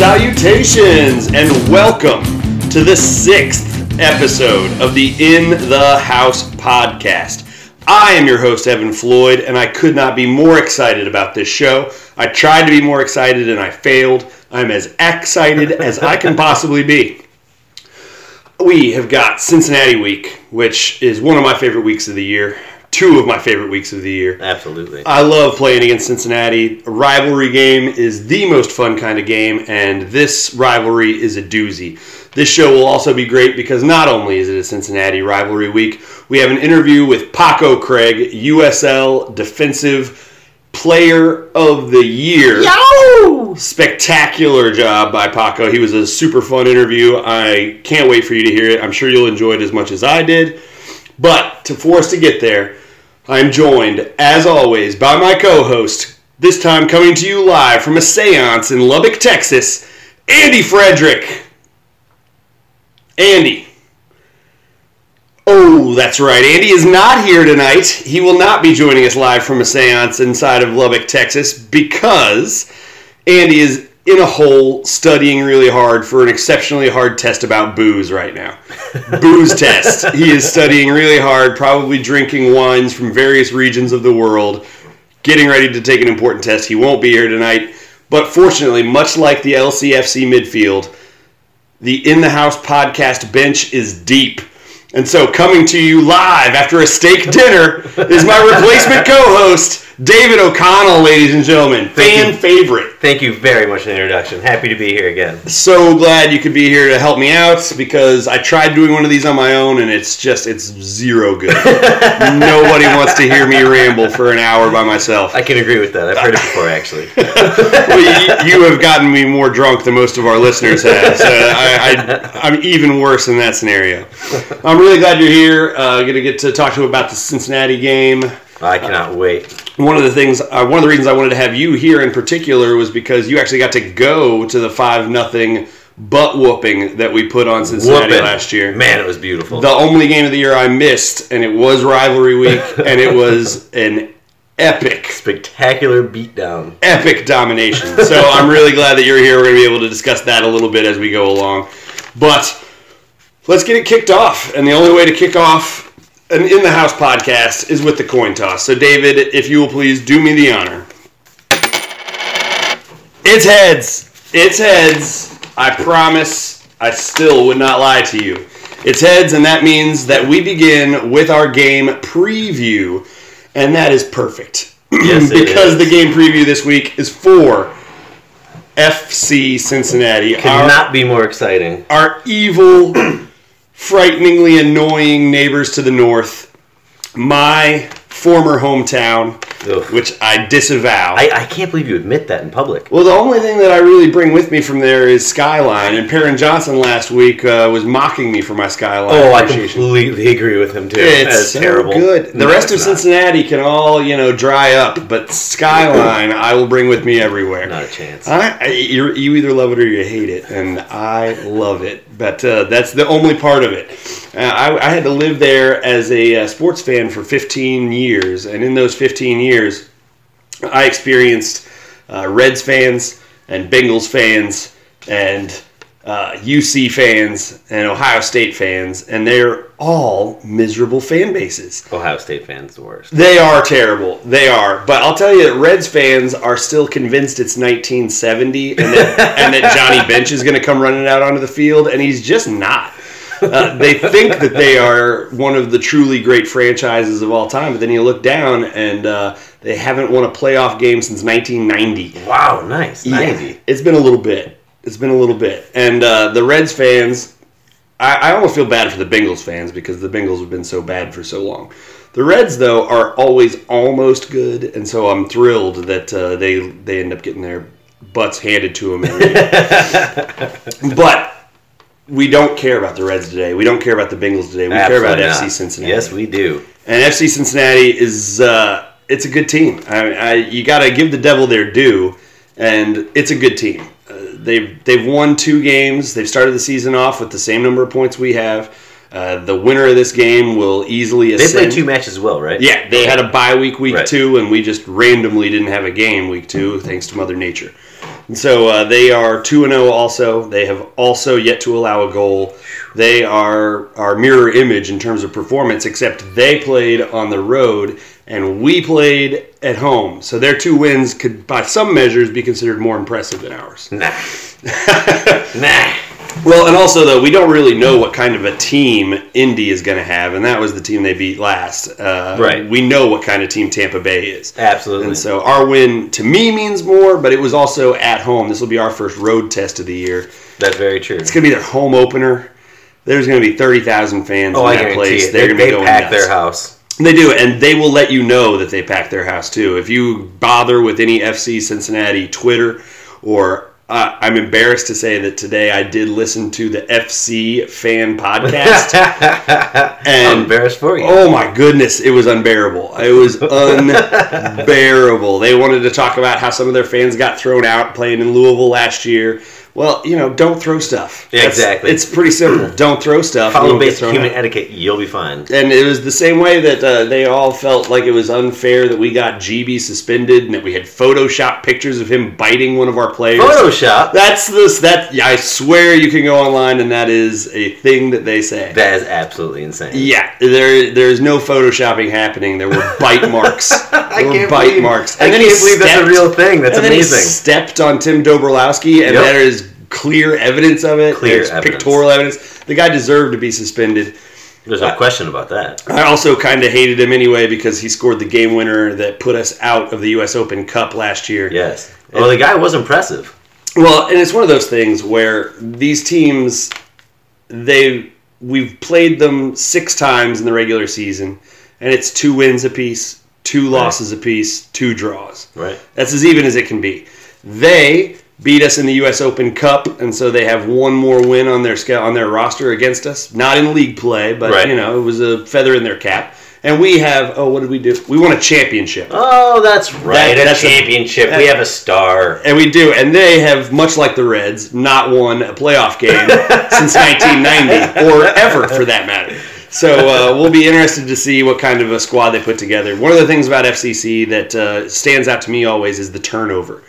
Salutations and welcome to the sixth episode of the In the House podcast. I am your host, Evan Floyd, and I could not be more excited about this show. I tried to be more excited and I failed. I'm as excited as I can possibly be. We have got Cincinnati week, which is one of my favorite weeks of the year, two of my favorite weeks of the year. Absolutely. I love playing against Cincinnati. A rivalry game is the most fun kind of game, and this rivalry is a doozy. This show will also be great because not only is it a Cincinnati rivalry week, we have an interview with Paco Craig, USL Defensive Player of the Year. Yo! Spectacular job by Paco. He was a super fun interview. I can't wait for you to hear it. I'm sure you'll enjoy it as much as I did. But to for us to get there, I'm joined, as always, by my co host, this time coming to you live from a seance in Lubbock, Texas, Andy Friedrich. Andy. Oh, that's right. Andy is not here tonight. He will not be joining us live from a seance inside of Lubbock, Texas, because Andy is in a hole studying really hard for an exceptionally hard test about booze right now. booze test. He is studying really hard, probably drinking wines from various regions of the world, getting ready to take an important test. He won't be here tonight. But fortunately, much like the LCFC midfield, the In the House podcast bench is deep. And so, coming to you live after a steak dinner is my replacement co host, David O'Connell, ladies and gentlemen. Fan favorite. Thank you very much for the introduction. Happy to be here again. So glad you could be here to help me out because I tried doing one of these on my own and it's just, it's zero good. Nobody wants to hear me ramble for an hour by myself. I can agree with that. I've heard it before, actually. well, you, you have gotten me more drunk than most of our listeners have. So I, I, I'm even worse in that scenario. I'm really glad you're here. Uh, going to get to talk to you about the Cincinnati game. I cannot wait. One of the things, uh, one of the reasons I wanted to have you here in particular was because you actually got to go to the five nothing butt whooping that we put on Cincinnati Whooping. last year. Man, it was beautiful. The only game of the year I missed, and it was rivalry week, and it was an epic Spectacular beatdown. epic domination. So I'm really glad that you're here. We're going to be able to discuss that a little bit as we go along. But let's get it kicked off. And the only way to kick off an In the House podcast is with the coin toss. So, David, if you will please do me the honor. It's heads. It's heads. I promise I still would not lie to you. It's heads, and that means that we begin with our game preview. And that is perfect. Yes, because is. the game preview this week is for FC Cincinnati. Could our, not be more exciting. our evil, frighteningly annoying neighbors to the north. My former hometown, Ugh. which I disavow. I, I can't believe you admit that in public. well, the only thing that I really bring with me from there is Skyline. And Perrin Johnson last week uh, was mocking me for my Skyline Oh, I completely agree with him, too. It's so terrible. good. The No, rest of not. Cincinnati can all, you know, dry up, but Skyline I will bring with me everywhere. Not a chance. I, I you you either love it or you hate it, and I love it. But uh, that's the only part of it. Uh, I, I had to live there as a uh, sports fan for 15 years, and in those 15 years, I experienced uh, Reds fans and Bengals fans and uh, UC fans and Ohio State fans, and they're all miserable fan bases. Ohio State fans, the worst. They are terrible. They are. But I'll tell you that Reds fans are still convinced it's 1970 and that, and that Johnny Bench is going to come running out onto the field, and he's just not. Uh, they think that they are one of the truly great franchises of all time, but then you look down and uh, they haven't won a playoff game since 1990. Wow, nice. 90. Yeah, it's been a little bit. It's been a little bit. And uh, the Reds fans, I, I almost feel bad for the Bengals fans because the Bengals have been so bad for so long. The Reds, though, are always almost good, and so I'm thrilled that uh, they they end up getting their butts handed to them. Every year. but we don't care about the Reds today. We don't care about the Bengals today. We care about Absolutely FC. Cincinnati. Yes, we do. And FC Cincinnati is uh, it's a good team. I, I, you got to give the devil their due, and it's a good team. Uh, they've they've won two games. They've started the season off with the same number of points we have. Uh, the winner of this game will easily assist. They ascend. played two matches as well, right? Yeah, they had a bye week week Right. two, and we just randomly didn't have a game week two, thanks to Mother Nature. So uh, they are two and zero. Also, they have also yet to allow a goal. They are our mirror image in terms of performance, except they played on the road and we played at home. So their two wins could, by some measures, be considered more impressive than ours. Nah. nah. Well, and also though we don't really know what kind of a team Indy is going to have, and that was the team they beat last. Uh, Right. We know what kind of team Tampa Bay is, Absolutely. and so our win to me means more. But it was also at home. This will be our first road test of the year. That's very true. It's going to be their home opener. There's going to be thirty thousand fans Oh, in that place. it. They're They, going to be they going pack nuts. their house. They do, and they will let you know that they pack their house too. If you bother with any FC Cincinnati Twitter, or uh, I'm embarrassed to say that today I did listen to the FC fan podcast, I'm and embarrassed for you. oh my goodness, it was unbearable. It was unbearable. they wanted to talk about how some of their fans got thrown out playing in Louisville last year. Well, you know, don't throw stuff. Yeah, exactly. It's pretty simple. Don't throw stuff. Follow basic human out etiquette. You'll be fine. and it was the same way that uh, they all felt like it was unfair that we got Djiby suspended and that we had Photoshop pictures of him biting one of our players. Photoshop. That's this. That yeah, I swear you can go online and that is a thing that they say. That is absolutely insane. yeah, there there's no photoshopping happening. There were bite marks. I were can't bite believe, marks. I can't believe that's a real thing. That's and then he amazing. stepped on Tim Dobrowski, and Yep. there is clear evidence of it. Clear evidence. pictorial evidence. The guy deserved to be suspended. There's no question about that. I also kind of hated him anyway because he scored the game winner that put us out of the U.S. Open Cup last year. Yes. Well, the guy was impressive. Well, and it's one of those things where these teams, they we've played them six times in the regular season, and it's two wins apiece, two losses apiece, two draws. Right. That's as even as it can be. They beat us in the U.S. Open Cup, and so they have one more win on their scout on their roster against us. Not in league play, but Right. you know it was a feather in their cap. And we have oh, what did we do? We won a championship. Oh, that's right. That- a that's championship. that- we have a star. And we do, and they have, much like the Reds, not won a playoff game since 1990, or ever for that matter. So uh, we'll be interested to see what kind of a squad they put together. One of the things about FCC that uh, stands out to me always is the turnover.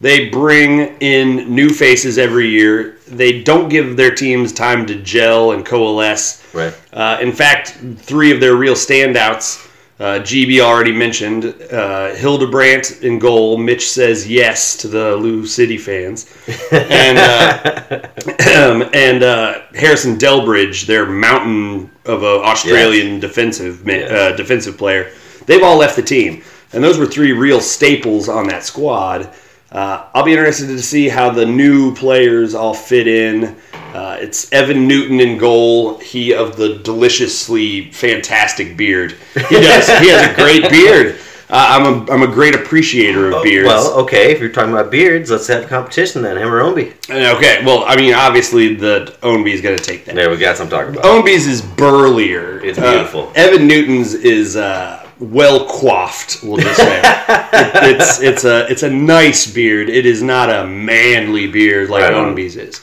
They bring in new faces every year. They don't give their teams time to gel and coalesce. Right. Uh, in fact, three of their real standouts, uh, Djiby already mentioned, uh, Hildebrandt in goal. Mitch says yes to the Lou City fans, and uh, and uh, Harrison Delbridge, their mountain of an Australian defensive Yes. uh, defensive player. They've all left the team, and those were three real staples on that squad. Uh, I'll be interested to see how the new players all fit in. Uh, it's Evan Newton in goal. He of the deliciously fantastic beard. He does. he has a great beard. Uh, I'm a I'm a great appreciator of beards. Oh, Well, okay. If you're talking about beards, let's have a competition then. Him or Ownby? Uh, okay. Well, I mean, obviously the Ownby is going to take that. There we got something to talk about. Ownby's is burlier. It's Uh, beautiful. Evan Newton's is uh, well coiffed. We'll just say It- it's it's a it's a nice beard. It is not a manly beard like Right. Ownby's is.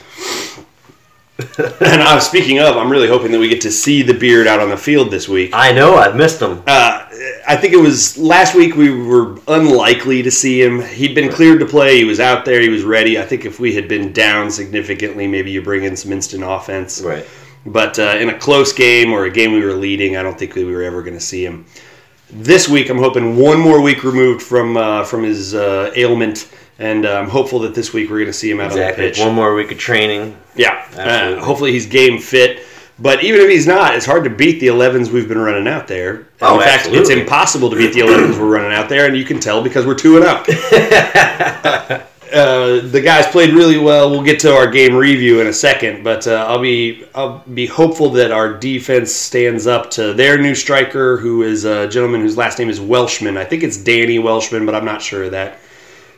and uh, speaking of, I'm really hoping that we get to see the beard out on the field this week. I know. I've missed him. Uh, I think it was last week we were unlikely to see him. He'd been cleared to play. He was out there. He was ready. I think if we had been down significantly, maybe you bring in some instant offense. Right. But uh, in a close game or a game we were leading, I don't think we were ever going to see him. This week, I'm hoping one more week removed from uh, from his uh, ailment, and uh, I'm hopeful that this week we're going to see him out on the Exactly. pitch. One more week of training. Yeah, uh, hopefully he's game fit. But even if he's not, it's hard to beat the 11s we've been running out there. Oh, in fact, it's impossible to beat the 11s we're running out there, and you can tell because we're 2 and up. Uh, the guys played really well. We'll get to our game review in a second, but uh, I'll be I'll be hopeful that our defense stands up to their new striker, who is a gentleman whose last name is Welshman. I think it's Danny Welshman, but I'm not sure of that.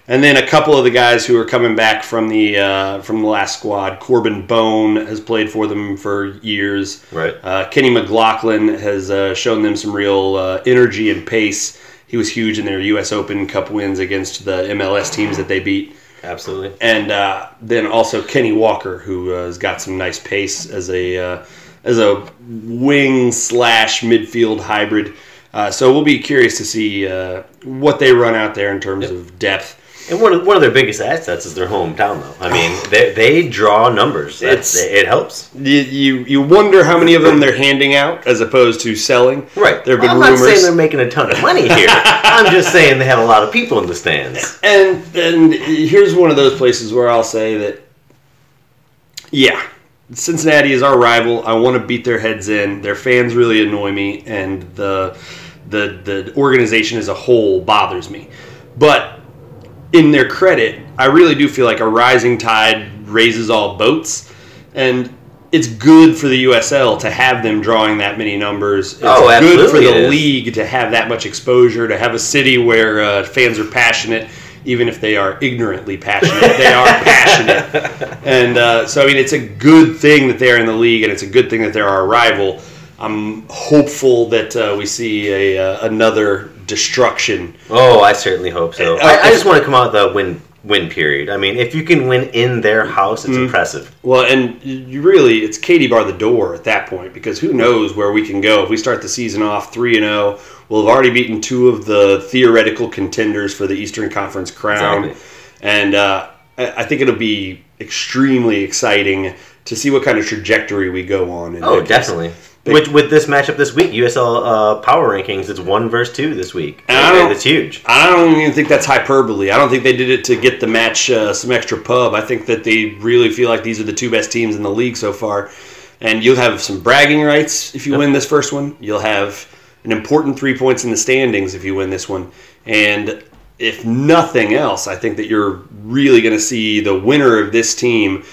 And then a couple of the guys who are coming back from the uh, from the last squad. Corben Bone has played for them for years. Right. Uh, Kenny McLaughlin has uh, shown them some real uh, energy and pace. He was huge in their U.S. Open Cup wins against the MLS teams that they beat. Absolutely. And uh, then also Kenney Walker, who uh, has got some nice pace as a uh, as a wing slash midfield hybrid. Uh, so we'll be curious to see uh, what they run out there in terms of depth. And one of, one of their biggest assets is their hometown, though. I mean, they, they draw numbers. That's, It's- it helps. You, you you wonder how many of them they're handing out as opposed to selling. Right. There have been I'm not saying they're making a ton of money here. I'm just saying they have a lot of people in the stands. And and here's one of those places where I'll say that, yeah, Cincinnati is our rival. I want to beat their heads in. Their fans really annoy me, and the the the organization as a whole bothers me. But in their credit, I really do feel like a rising tide raises all boats, and it's good for the USL to have them drawing that many numbers. It's Oh, good for the league to have that much exposure, to have a city where uh, fans are passionate, even if they are ignorantly passionate. they are passionate, and uh, so I mean, it's a good thing that they're in the league, and it's a good thing that they're our rival. I'm hopeful that uh, we see a uh, another destruction Oh, I certainly hope so. Uh, I, I just want to come out the win win period. I mean, if you can win in their house, it's impressive. Well, and you really, it's Katie bar the door at that point because who knows where we can go if we start the season off three and zero. We'll have already beaten two of the theoretical contenders for the Eastern Conference crown, Exactly. and uh, I think it'll be extremely exciting to see what kind of trajectory we go on. In Oh, definitely. With, with this matchup this week, USL uh, Power Rankings, it's one versus two this week. And I don't- It's huge. I don't even think that's hyperbole. I don't think they did it to get the match uh, some extra pub. I think that they really feel like these are the two best teams in the league so far. And you'll have some bragging rights if you win this first one. You'll have an important three points in the standings if you win this one. And if nothing else, I think that you're really going to see the winner of this team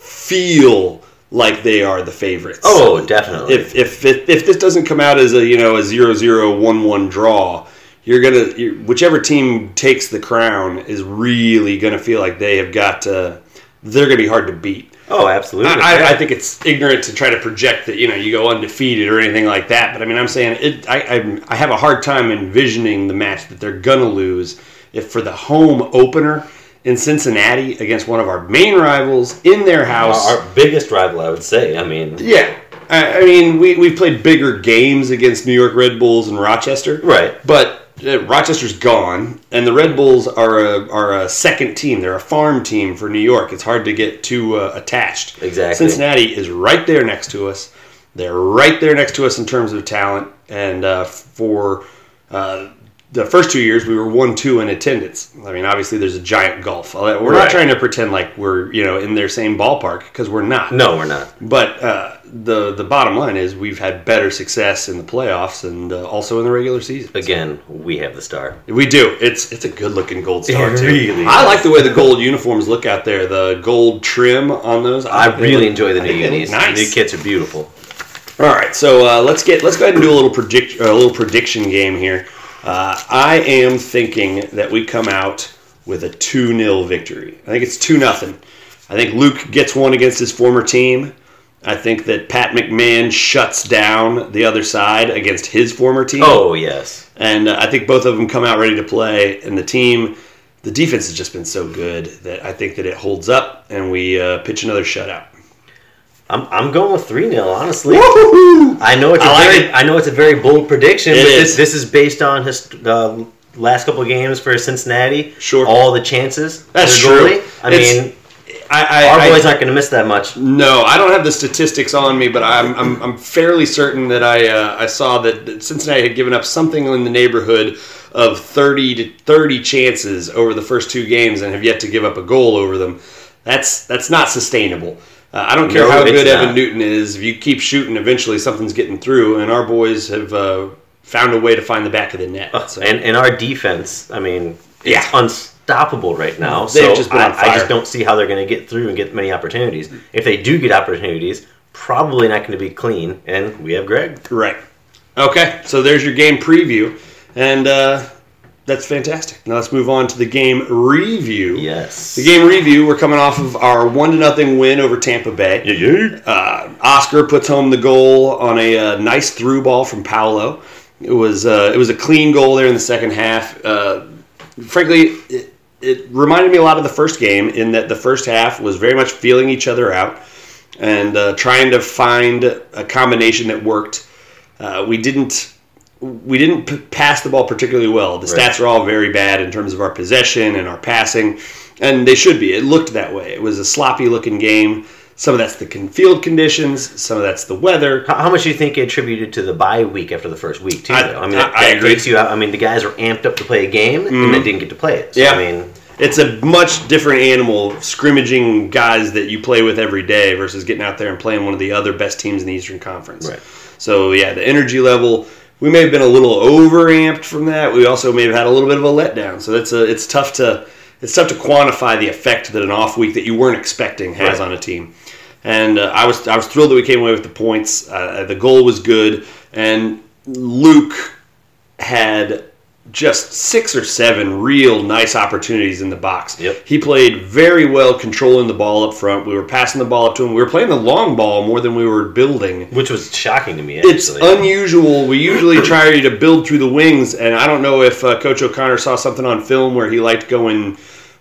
feel like they are the favorites Oh, definitely. if if if, if this doesn't come out as a you know a zero zero one one draw, you're gonna you whichever team takes the crown is really gonna feel like they have got uh, they're gonna be hard to beat. oh, absolutely. I, Yeah. I think it's ignorant to try to project that you know you go undefeated or anything like that. But I mean, I'm saying it. I I, I have a hard time envisioning the match that they're gonna lose if for the home opener in Cincinnati against one of our main rivals in their house. our, our biggest rival, I would say. I mean, Yeah. I, I mean, we, we've played bigger games against New York Red Bulls and Rochester. Right. But uh, Rochester's gone, and the Red Bulls are a, are a second team. They're a farm team for New York. It's hard to get too uh, attached. Exactly. Cincinnati is right there next to us. They're right there next to us in terms of talent. And uh, for uh, the first two years, we were one two in attendance. I mean, obviously, there's a giant gulf. We're not trying to pretend like we're you know in their same ballpark because we're not. no, we're not. But uh, the the bottom line is we've had better success in the playoffs and uh, also in the regular season. Again, we have the star. We do. It's it's a good looking gold star It too. really I is. like the way the gold uniforms look out there. The gold trim on those. I they really look- enjoy the I new think they look unis. Nice. The new kits are beautiful. All right, so uh, let's get let's go ahead and do a little predict a little prediction game here. Uh, I am thinking that we come out with a two 0 victory. I think it's two nothing. I think Luke gets one against his former team. I think that Pat McMahon shuts down the other side against his former team. Oh, yes. And uh, I think both of them come out ready to play. And the team, the defense has just been so good that I think that it holds up and we uh, pitch another shutout. I'm, I'm going with 3 0, honestly. Woo-hoo-hoo! I know it's a I like very it. I know it's a very bold prediction, It but is. this this is based on his uh, last couple of games for Cincinnati. Sure. all the chances. That's true. goalie. I It's- mean, I, I, our boys aren't going to miss that much. No, I don't have the statistics on me, but I'm, I'm, I'm fairly certain that I uh, I saw that that Cincinnati had given up something in the neighborhood of 30 to 30 chances over the first two games and have yet to give up a goal over them. That's that's not sustainable. Uh, I don't care No, how it's good Evan. Newton is. If you keep shooting, eventually something's getting through, and our boys have uh, found a way to find the back of the net. So. And and our defense, I mean, it's Yeah. unstoppable right now. They've so just I, I just don't see how they're going to get through and get many opportunities. If they do get opportunities, probably not going to be clean. And we have Greg. Right. Okay, so there's your game preview, and uh, that's fantastic. Now let's move on to the game review. Yes. The game review, we're coming off of our one to nothing win over Tampa Bay. Yeah, Uh, Oscar puts home the goal on a uh, nice through ball from Paolo. It was uh, it was a clean goal there in the second half. Uh, frankly, it, it reminded me a lot of the first game in that the first half was very much feeling each other out and uh, trying to find a combination that worked. Uh, we didn't we didn't p- pass the ball particularly well. The Right. stats are all very bad in terms of our possession and our passing, and they should be. It looked that way. It was a sloppy looking game. Some of that's the con- field conditions. Some of that's the weather. How, how much do you think it attributed to the bye week after the first week too? I- though? I mean, I- that, I that agree. you out. I mean, the guys are amped up to play a game and mm-hmm. they didn't get to play it. So, Yeah. I mean, It's a much different animal scrimmaging guys that you play with every day versus getting out there and playing one of the other best teams in the Eastern Conference. Right. So yeah, the energy level we may have been a little overamped from that. We also may have had a little bit of a letdown. So that's a it's tough to it's tough to quantify the effect that an off week that you weren't expecting has Right. on a team. And uh, I was I was thrilled that we came away with the points. Uh, the goal was good, and Luke had just six or seven real nice opportunities in the box. Yep. He played very well controlling the ball up front. We were passing the ball up to him. We were playing the long ball more than we were building. which was shocking to me. It's unusual. We usually try to build through the wings, and I don't know if uh, Coach O'Connor saw something on film where he liked going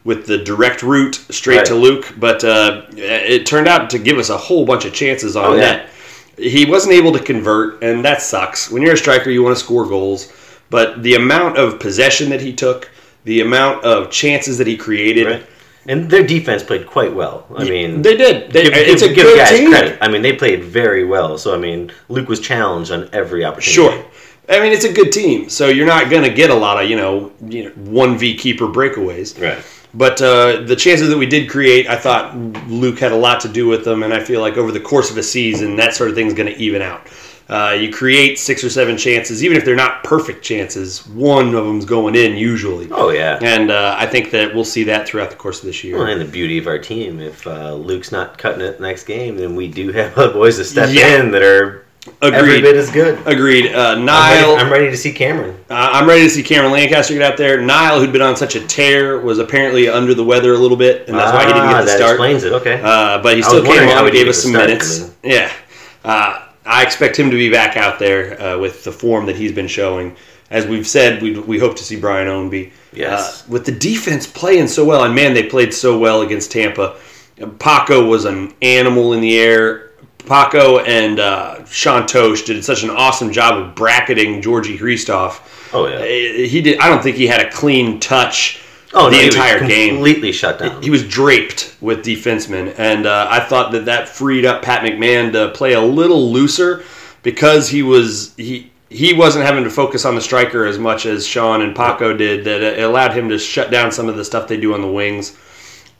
with the direct route straight to Luke, but uh, it turned out to give us a whole bunch of chances on Oh, yeah. net. He wasn't able to convert, and that sucks. When you're a striker, you want to score goals, but the amount of possession that he took, the amount of chances that he created, Right. And their defense played quite well. I mean, they did. They, give, it's give- a give good guys team. credit. I mean, they played very well. So I mean, Luke was challenged on every opportunity. Sure. I mean, it's a good team, so you're not going to get a lot of you know, you know, one v keeper breakaways. Right. But uh, the chances that we did create, I thought Luke had a lot to do with them, and I feel like over the course of a season, that sort of thing is going to even out. Uh, you create six or seven chances, even if they're not perfect chances. One of them's going in usually. Oh yeah. And uh, I think that we'll see that throughout the course of this year. Well, and the beauty of our team, if uh, Luke's not cutting it next game, then we do have other boys to step Yeah. in that are every Agreed. bit as good. Agreed. Uh, I'm Niall. ready, I'm ready to see Cameron. Uh, I'm ready to see Cameron Lancaster get out there. Niall, who'd been on such a tear, was apparently under the weather a little bit, and that's why he didn't Ah, get the that start. explains it. Okay. Uh, but he still came on and he gave us some minutes. Yeah. Uh, I expect him to be back out there uh, with the form that he's been showing. As we've said, we, we hope to see Brian Ownby. Yes. Uh, with the defense playing so well, and man, they played so well against Tampa. Paco was an animal in the air. Paco and uh, Sean Totsch did such an awesome job of bracketing Georgi Hristov. oh yeah. He did. I don't think he had a clean touch Oh, the no, entire game completely shut down. he was draped with defensemen, and uh, I thought that that freed up Pat McMahon to play a little looser because he was he he wasn't having to focus on the striker as much as Sean and Paco did. That it allowed him to shut down some of the stuff they do on the wings.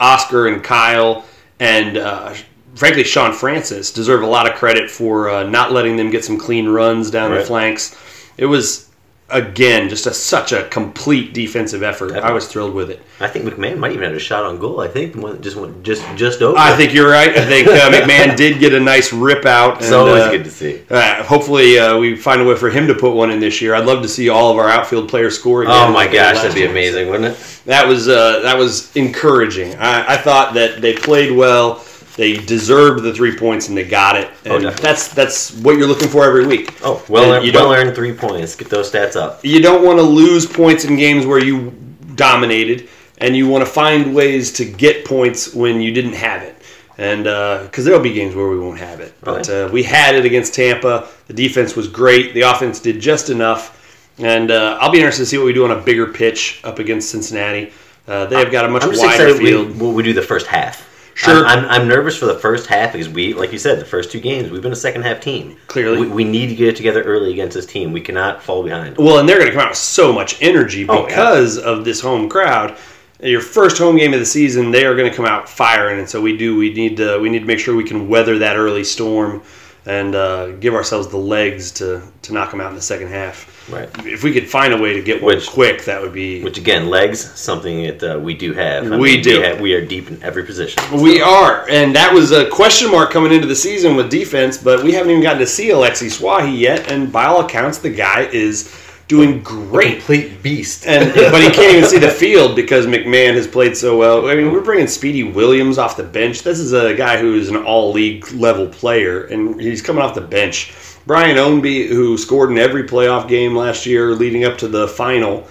Oscar and Kyle and uh, frankly Shaun Francis deserve a lot of credit for uh, not letting them get some clean runs down the flanks. It was again just a, such a complete defensive effort. I was thrilled with it. I think McMahon might even have a shot on goal. I think just went just just over. I think you're right. I think uh, McMahon did get a nice rip out. it's and, always uh, good to see. uh, hopefully, uh, we find a way for him to put one in this year. I'd love to see all of our outfield players score again. Oh my like they did gosh, that'd be amazing, wouldn't it? That was uh, that was encouraging. I, I thought that they played well. They deserved the three points and they got it. Oh, And definitely. that's that's what you're looking for every week. Oh, well, And you well don't- earned three points. Get those stats up. you don't want to lose points in games where you dominated, and you want to find ways to get points when you didn't have it. And because there'll be games where we won't have it, but Right. uh, we had it against Tampa. The defense was great. The offense did just enough. And uh, I'll be interested to see what we do on a bigger pitch up against Cincinnati. Uh, they have got a much wider excited we, field. what we do the first half. Sure. I'm, I'm, I'm nervous for the first half because we, like you said, the first two games we've been a second half team. Clearly. we, we need to get it together early against this team. We cannot fall behind. Well, and they're going to come out with so much energy Oh, yeah. because of this home crowd. Your first home game of the season, they are going to come out firing, and so we do. We need to. We need to make sure we can weather that early storm and uh, give ourselves the legs to to knock them out in the second half. Right. If we could find a way to get one Which- quick, that would be. Which again, legs, something that uh, we do have. I We do. We, have, we are deep in every position. we are, and that was a question mark coming into the season with defense, but we haven't even gotten to see Alexi Souahy yet, and by all accounts, the guy is doing great. complete beast. and but he can't even see the field because McMahon has played so well. I mean, we're bringing Speedy Williams off the bench. This is a guy who is an all league level player, and he's coming off the bench. Brian Ownby, who scored in every playoff game last year leading up to the final,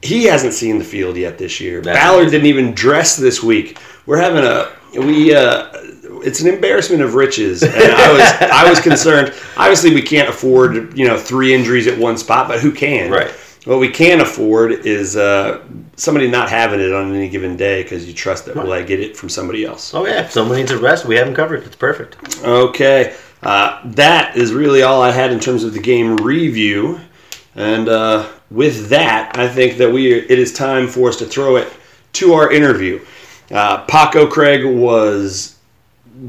he hasn't seen the field yet this year. Ballard didn't even dress this week. We're having a we uh, it's an embarrassment of riches, and I was I was concerned. Obviously, we can't afford you know three injuries at one spot, but who can? Right. What we can afford is uh, somebody not having it on any given day because you trust that will I get it from somebody else. Oh yeah, if someone needs a rest, we have them covered. It's perfect. Okay, uh, that is really all I had in terms of the game review, and uh, with that, I think that we it is time for us to throw it to our interview. Uh, Paco Craig was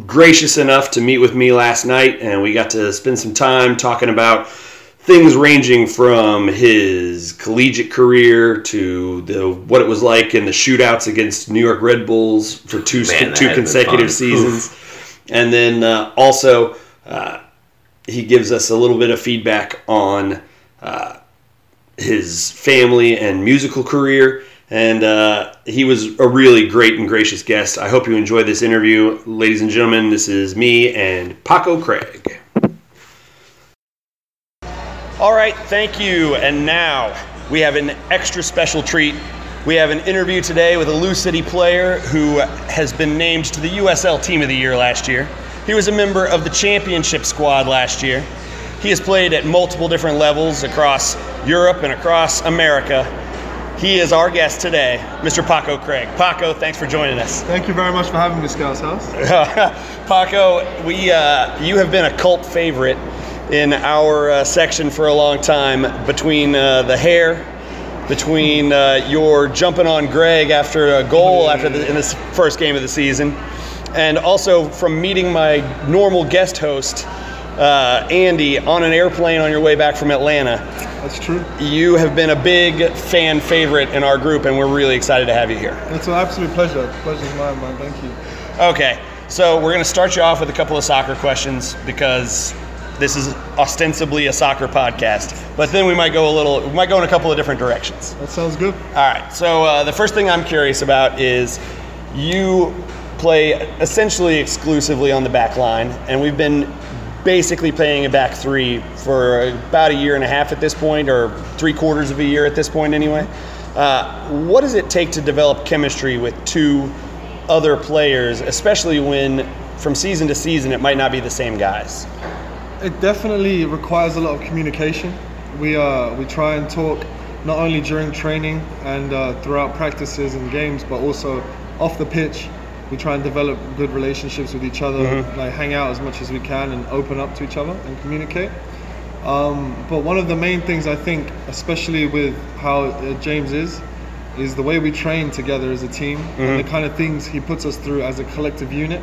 gracious enough to meet with me last night, and we got to spend some time talking about things ranging from his collegiate career to the what it was like in the shootouts against New York Red Bulls for two Man, two consecutive seasons, and then uh, also uh, he gives us a little bit of feedback on uh, his family and musical career. And uh, he was a really great and gracious guest. I hope you enjoy this interview. Ladies and gentlemen, this is me and Paco Craig. All right, thank you. And now we have an extra special treat. We have an interview today with a Lou City player who has been named to the USL Team of the Year last year. He was a member of the championship squad last year. He has played at multiple different levels across Europe and across America. He is our guest today, Mr. Paco Craig. Paco, thanks for joining us. Thank you very much for having me, Scouts House. Paco, we uh, you have been a cult favorite in our uh, section for a long time. Between uh, the hair, between uh, your jumping on Greg after a goal after the, in this first game of the season, and also from meeting my normal guest host. Uh, Andy, on an airplane on your way back from Atlanta, That's true. you have been a big fan favorite in our group, and we're really excited to have you here. It's an absolute pleasure. Pleasure's mine, man. Thank you. Okay, so we're going to start you off with a couple of soccer questions because this is ostensibly a soccer podcast. But then we might go a little, we might go in a couple of different directions. That sounds good. All right, so uh, the first thing I'm curious about is you play essentially exclusively on the back line, and we've been basically playing a back three for about a year and a half at this point, or three quarters of a year at this point, anyway. Uh, what does it take to develop chemistry with two other players, especially when from season to season it might not be the same guys? It definitely requires a lot of communication. We uh, we try and talk not only during training and uh, throughout practices and games, but also off the pitch. We try and develop good relationships with each other, like hang out as much as we can and open up to each other and communicate. Um, but one of the main things I think, especially with how uh, James is, is the way we train together as a team and the kind of things he puts us through as a collective unit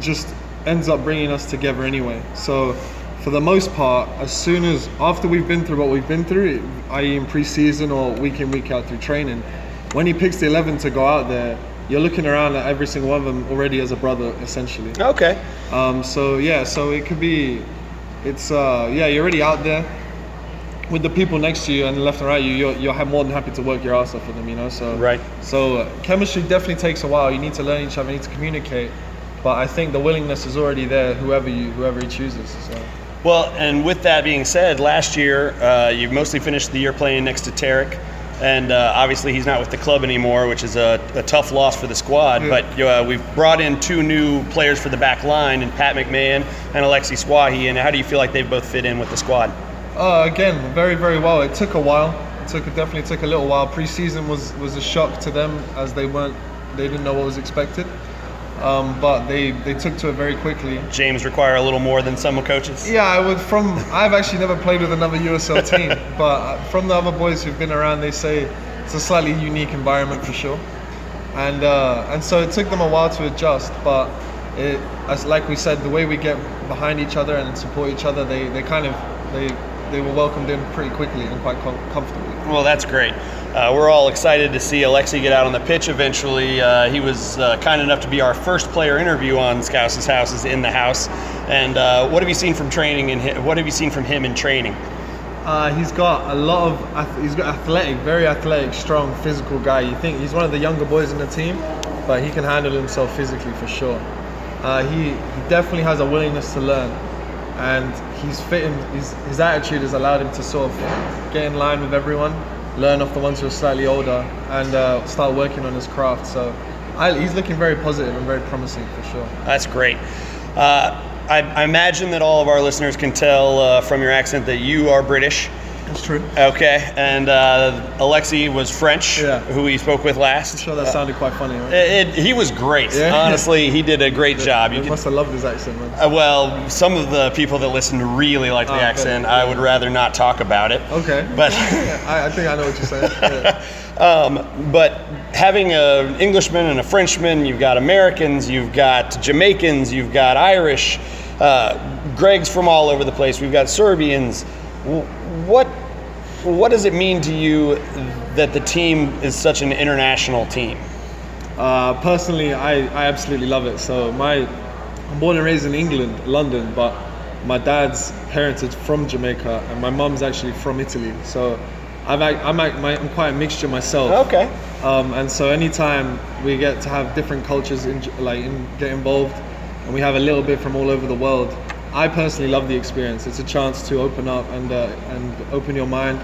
just ends up bringing us together anyway. So, for the most part, as soon as after we've been through what we've been through, i.e., in pre-season or week in week out through training, when he picks the eleven to go out there, you're looking around at every single one of them already as a brother, essentially. Okay. Um, so yeah, so it could be, it's uh, yeah, you're already out there with the people next to you and left and right you, you're, you're more than happy to work your ass off for them, you know. So Right. So uh, chemistry definitely takes a while. You need to learn each other, you need to communicate. But I think the willingness is already there, whoever you whoever he chooses. So Well, and with that being said, last year uh, you mostly finished the year playing next to Tarek, and uh, obviously he's not with the club anymore, which is a, a tough loss for the squad. Yeah. But uh, we've brought in two new players for the back line, and Pat McMahon and Alexi Souahy. And how do you feel like they both fit in with the squad? Uh, again, very very well. It took a while. It took it definitely took a little while. Preseason was was a shock to them as they weren't they didn't know what was expected. Um, but they they took to it very quickly. James require a little more than some coaches. Yeah, I would. From I've actually never played with another USL team, but uh, from the other boys who've been around, they say it's a slightly unique environment for sure. And uh, and so it took them a while to adjust, but it, as like we said, the way we get behind each other and support each other, they, they kind of they they were welcomed in pretty quickly and quite com- comfortably. Well, that's great. Uh, we're all excited to see Alexi get out on the pitch eventually. Uh, he was uh, kind enough to be our first player interview on Scouse's House is in the house. And uh, what have you seen from training and what have you seen from him in training? Uh, he's got a lot of he's got athletic, very athletic, strong, physical guy. You think he's one of the younger boys in the team, but he can handle himself physically for sure. Uh, he, he definitely has a willingness to learn, and he's fitting. His, his attitude has allowed him to sort of get in line with everyone, learn off the ones who are slightly older, and uh, start working on his craft. So I, he's looking very positive and very promising for sure. That's great. Uh, I, I imagine that all of our listeners can tell uh, from your accent that you are British. That's true. Okay, and uh, Alexi was French, Yeah. who we spoke with last. I'm sure that sounded quite funny, right? It, it- he was great. Yeah. Honestly, he did a great job. You must have loved his accent, man. uh, well, some of the people that listened really liked the Oh, accent. I would rather not talk about it. Okay. But I, I think I know what you're saying. Yeah. Um, but having an Englishman and a Frenchman, you've got Americans, you've got Jamaicans, you've got Irish, uh, Greg's from all over the place. We've got Serbians. What what does it mean to you that the team is such an international team? Uh, personally, I, I absolutely love it. So my, I'm born and raised in England, London, but my dad's parentage from Jamaica and my mum's actually from Italy. So I've, I'm, I'm quite a mixture myself. Okay. Um, and so anytime we get to have different cultures in, like in, get involved, and we have a little bit from all over the world, I personally love the experience. It's a chance to open up and uh, and open your mind,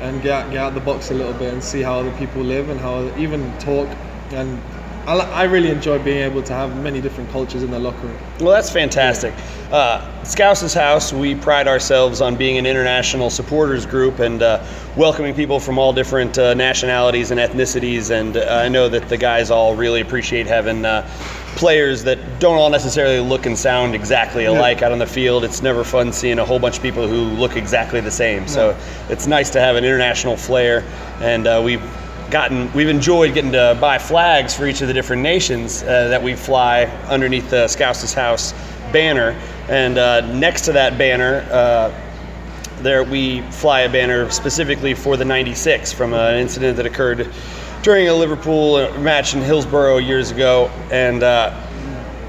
and get get out the box a little bit and see how other people live and how even talk. And I, I really enjoy being able to have many different cultures in the locker room. Well, that's fantastic. Uh, Scouse's House, we pride ourselves on being an international supporters group and uh, welcoming people from all different uh, nationalities and ethnicities. And uh, I know that the guys all really appreciate having uh, players that don't all necessarily look and sound exactly alike out on the field. It's never fun seeing a whole bunch of people who look exactly the same. So it's nice to have an international flair, and uh, we've gotten we've enjoyed getting to buy flags for each of the different nations uh, that we fly underneath the Scouse's House banner, and uh, next to that banner. There we fly a banner specifically for the 96 from an incident that occurred during a Liverpool match in Hillsborough years ago, and uh,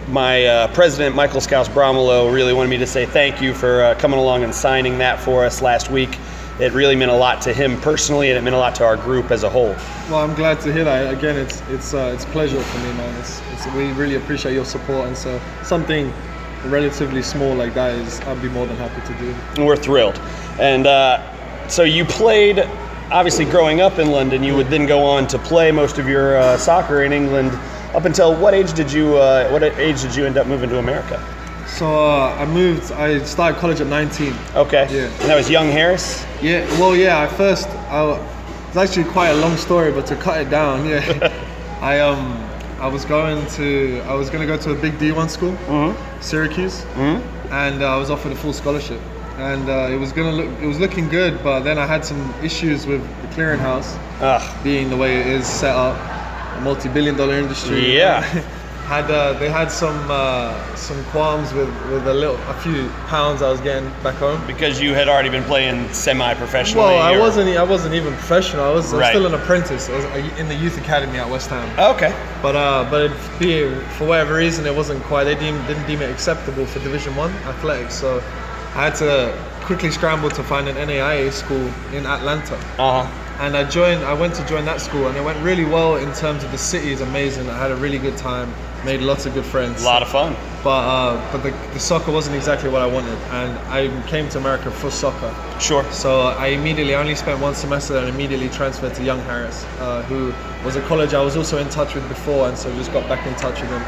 my uh, president Michael Scouse Bromelo really wanted me to say thank you for uh, coming along and signing that for us last week. It really meant a lot to him personally, and it meant a lot to our group as a whole. Well, I'm glad to hear that. Again, it's it's uh, it's a pleasure for me, man. It's, it's we really appreciate your support, and so something relatively small like that is I'd be more than happy to do. And we're thrilled. And uh, so you played, obviously, growing up in London. You would then go on to play most of your uh, soccer in England. Up until what age did you? Uh, what age did you end up moving to America? So uh, I moved. I started college at 19. Okay. Yeah. And that was Young Harris. Yeah. Well, yeah. I first. I, it's actually quite a long story, but to cut it down, yeah. I um. I was going to. I was going to go to a big D1 school, Syracuse, and uh, I was offered a full scholarship. And uh, it was gonna look. It was looking good, but then I had some issues with the clearinghouse. Ugh. being the way it is set up, a multi-billion-dollar industry. Yeah. had uh, they had some uh, some qualms with, with a little a few pounds I was getting back home. Because you had already been playing semi-professionally. Well, I or- wasn't I wasn't even professional. I was, I was still an apprentice. I was uh, in the youth academy at West Ham. Okay. But uh, but it, be for whatever reason it wasn't quite. They deemed, didn't deem it acceptable for Division One athletics. So I had to quickly scramble to find an NAIA school in Atlanta. Uh huh. and I joined. I went to join that school, and it went really well in terms of the city is amazing. I had a really good time, made lots of good friends. A lot of fun. But uh, but the, the soccer wasn't exactly what I wanted, and I came to America for soccer. Sure. So I immediately I only spent one semester and immediately transferred to Young Harris, uh, who was a college I was also in touch with before, and so just got back in touch with them.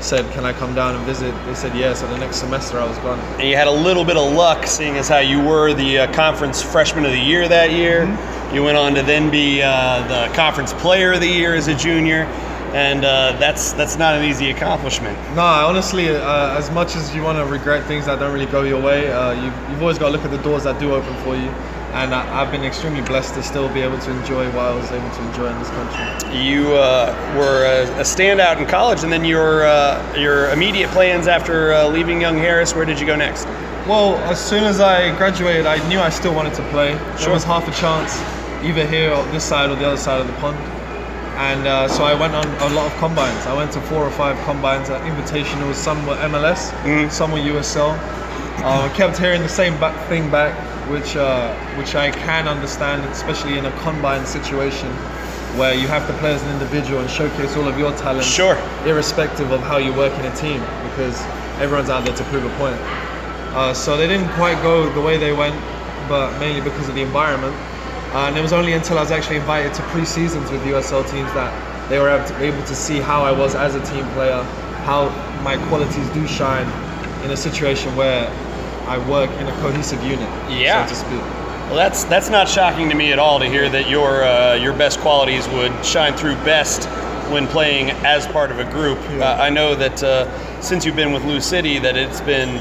Said, can I come down and visit? They said yes. So the next semester I was gone. And you had a little bit of luck, seeing as how you were the uh, conference freshman of the year that year. Mm-hmm. You went on to then be uh, the conference player of the year as a junior, and uh, that's that's not an easy accomplishment. No, honestly, uh, as much as you want to regret things that don't really go your way, uh, you, you've always got to look at the doors that do open for you. And I, I've been extremely blessed to still be able to enjoy what I was able to enjoy in this country. You uh, were a, a standout in college, and then your uh, your immediate plans after uh, leaving Young Harris. Where did you go next? Well, as soon as I graduated, I knew I still wanted to play. Sure. There was half a chance, either here or this side or the other side of the pond. And uh, so I went on a lot of combines. I went to four or five combines at invitationals. Some were MLS, Mhm. some were USL. Uh, I kept hearing the same back thing back, which uh, which I can understand, especially in a combine situation where you have to play as an individual and showcase all of your talent, Sure. irrespective of how you work in a team, because everyone's out there to prove a point. Uh, so they didn't quite go the way they went, but mainly because of the environment. And it was only until I was actually invited to pre-seasons with USL teams that they were able to, able to see how I was as a team player, how my qualities do shine in a situation where I work in a cohesive unit, Yeah. so to speak. Well, that's that's not shocking to me at all to hear that your uh, your best qualities would shine through best when playing as part of a group. Yeah. Uh, I know that uh, since you've been with Lou City, that it's been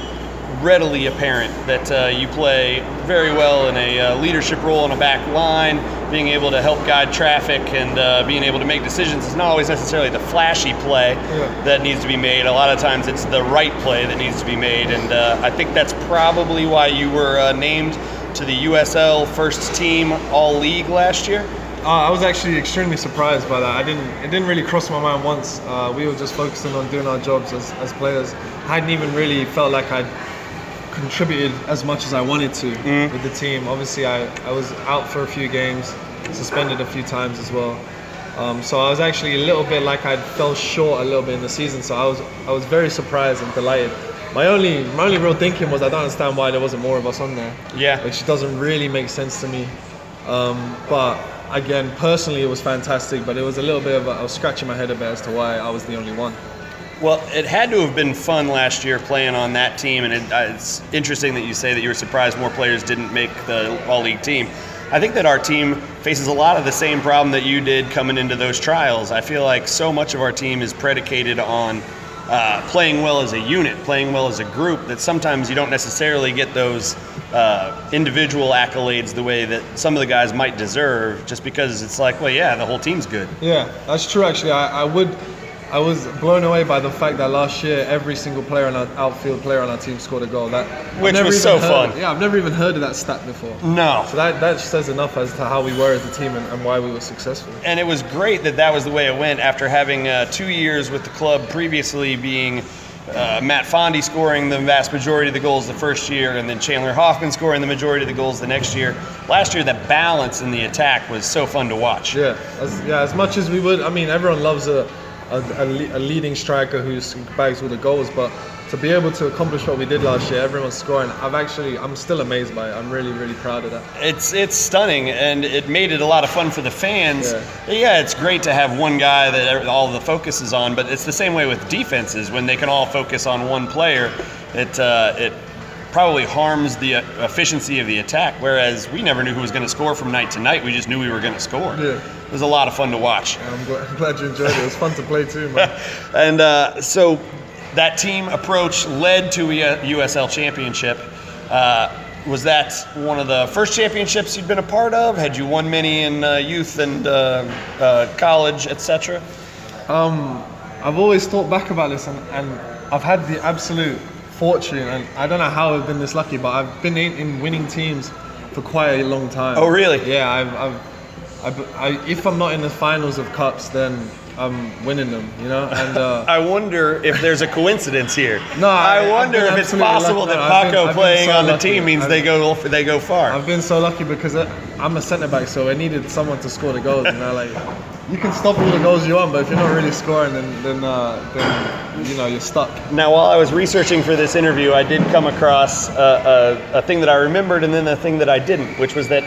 readily apparent that uh, you play very well in a uh, leadership role in a back line, being able to help guide traffic and uh, being able to make decisions is not always necessarily the flashy play Yeah. that needs to be made. A lot of times it's the right play that needs to be made, and uh, I think that's probably why you were uh, named to the USL first team All League last year. Uh, I was actually extremely surprised by that. I didn't. It didn't really cross my mind once. Uh, we were just focusing on doing our jobs as, as players. I hadn't even really felt like I'd contributed as much as I wanted to with the team. Obviously, I, I was out for a few games, suspended a few times as well. Um, so I was actually a little bit like I fell short a little bit in the season. So I was I was very surprised and delighted. My only my only real thinking was I don't understand why there wasn't more of us on there Yeah. which doesn't really make sense to me. Um, but again, personally, it was fantastic. But it was a little bit of a, I was scratching my head a bit as to why I was the only one. Well, it had to have been fun last year playing on that team, and it, uh, it's interesting that you say that you were surprised more players didn't make the All League team. I think that our team faces a lot of the same problem that you did coming into those trials. I feel like so much of our team is predicated on uh, playing well as a unit, playing well as a group, that sometimes you don't necessarily get those uh, individual accolades the way that some of the guys might deserve, just because it's like, well, yeah, the whole team's good. Yeah, that's true. Actually, I, I would. I was blown away by the fact that last year every single player on our outfield player on our team scored a goal. That Which was so heard- fun. Yeah, I've never even heard of that stat before. No. So that that says enough as to how we were as a team and, and why we were successful. and it was great that that was the way it went after having uh, two years with the club previously being uh, Matt Fondy scoring the vast majority of the goals the first year and then Chandler Hoffman scoring the majority of the goals the next year. Last year, the balance in the attack was so fun to watch. Yeah, as, yeah. As much as we would, I mean, everyone loves a a, a, a leading striker who bags all the goals, but to be able to accomplish what we did last year, everyone's scoring. I've actually, I'm still amazed by it. I'm really, really proud of that. It's it's stunning, and it made it a lot of fun for the fans. Yeah. Yeah, it's great to have one guy that all the focus is on, but it's the same way with defenses when they can all focus on one player. It uh, it probably harms the uh, efficiency of the attack. Whereas we never knew who was going to score from night to night. We just knew we were going to score. Yeah. It was a lot of fun to watch. I'm glad, I'm glad you enjoyed it. It was fun to play too, man. And uh, so that team approach led to a USL championship. Uh, was that one of the first championships you'd been a part of? Had you won many in uh, youth and uh, uh, college, etc.? Um, I've always thought back about this, and, and I've had the absolute fortune, and I don't know how I've been this lucky, but I've been in, in winning teams for quite a long time. Oh, really? Yeah, I've, I've, I've I, if I'm not in the finals of cups, then I'm winning them, you know. And uh, I wonder if there's a coincidence here. No, I- I, wonder if it's possible lucky. that No, I've been- Paco been playing so on the lucky. team means I've- they go they go far. I've been so lucky because I- I'm a centre back, so I needed someone to score the goals. You know, like you can stop all the goals you want, but if you're not really scoring, then then, uh, then you know you're stuck. Now, while I was researching for this interview, I did come across a, a, a thing that I remembered and then a thing that I didn't, which was that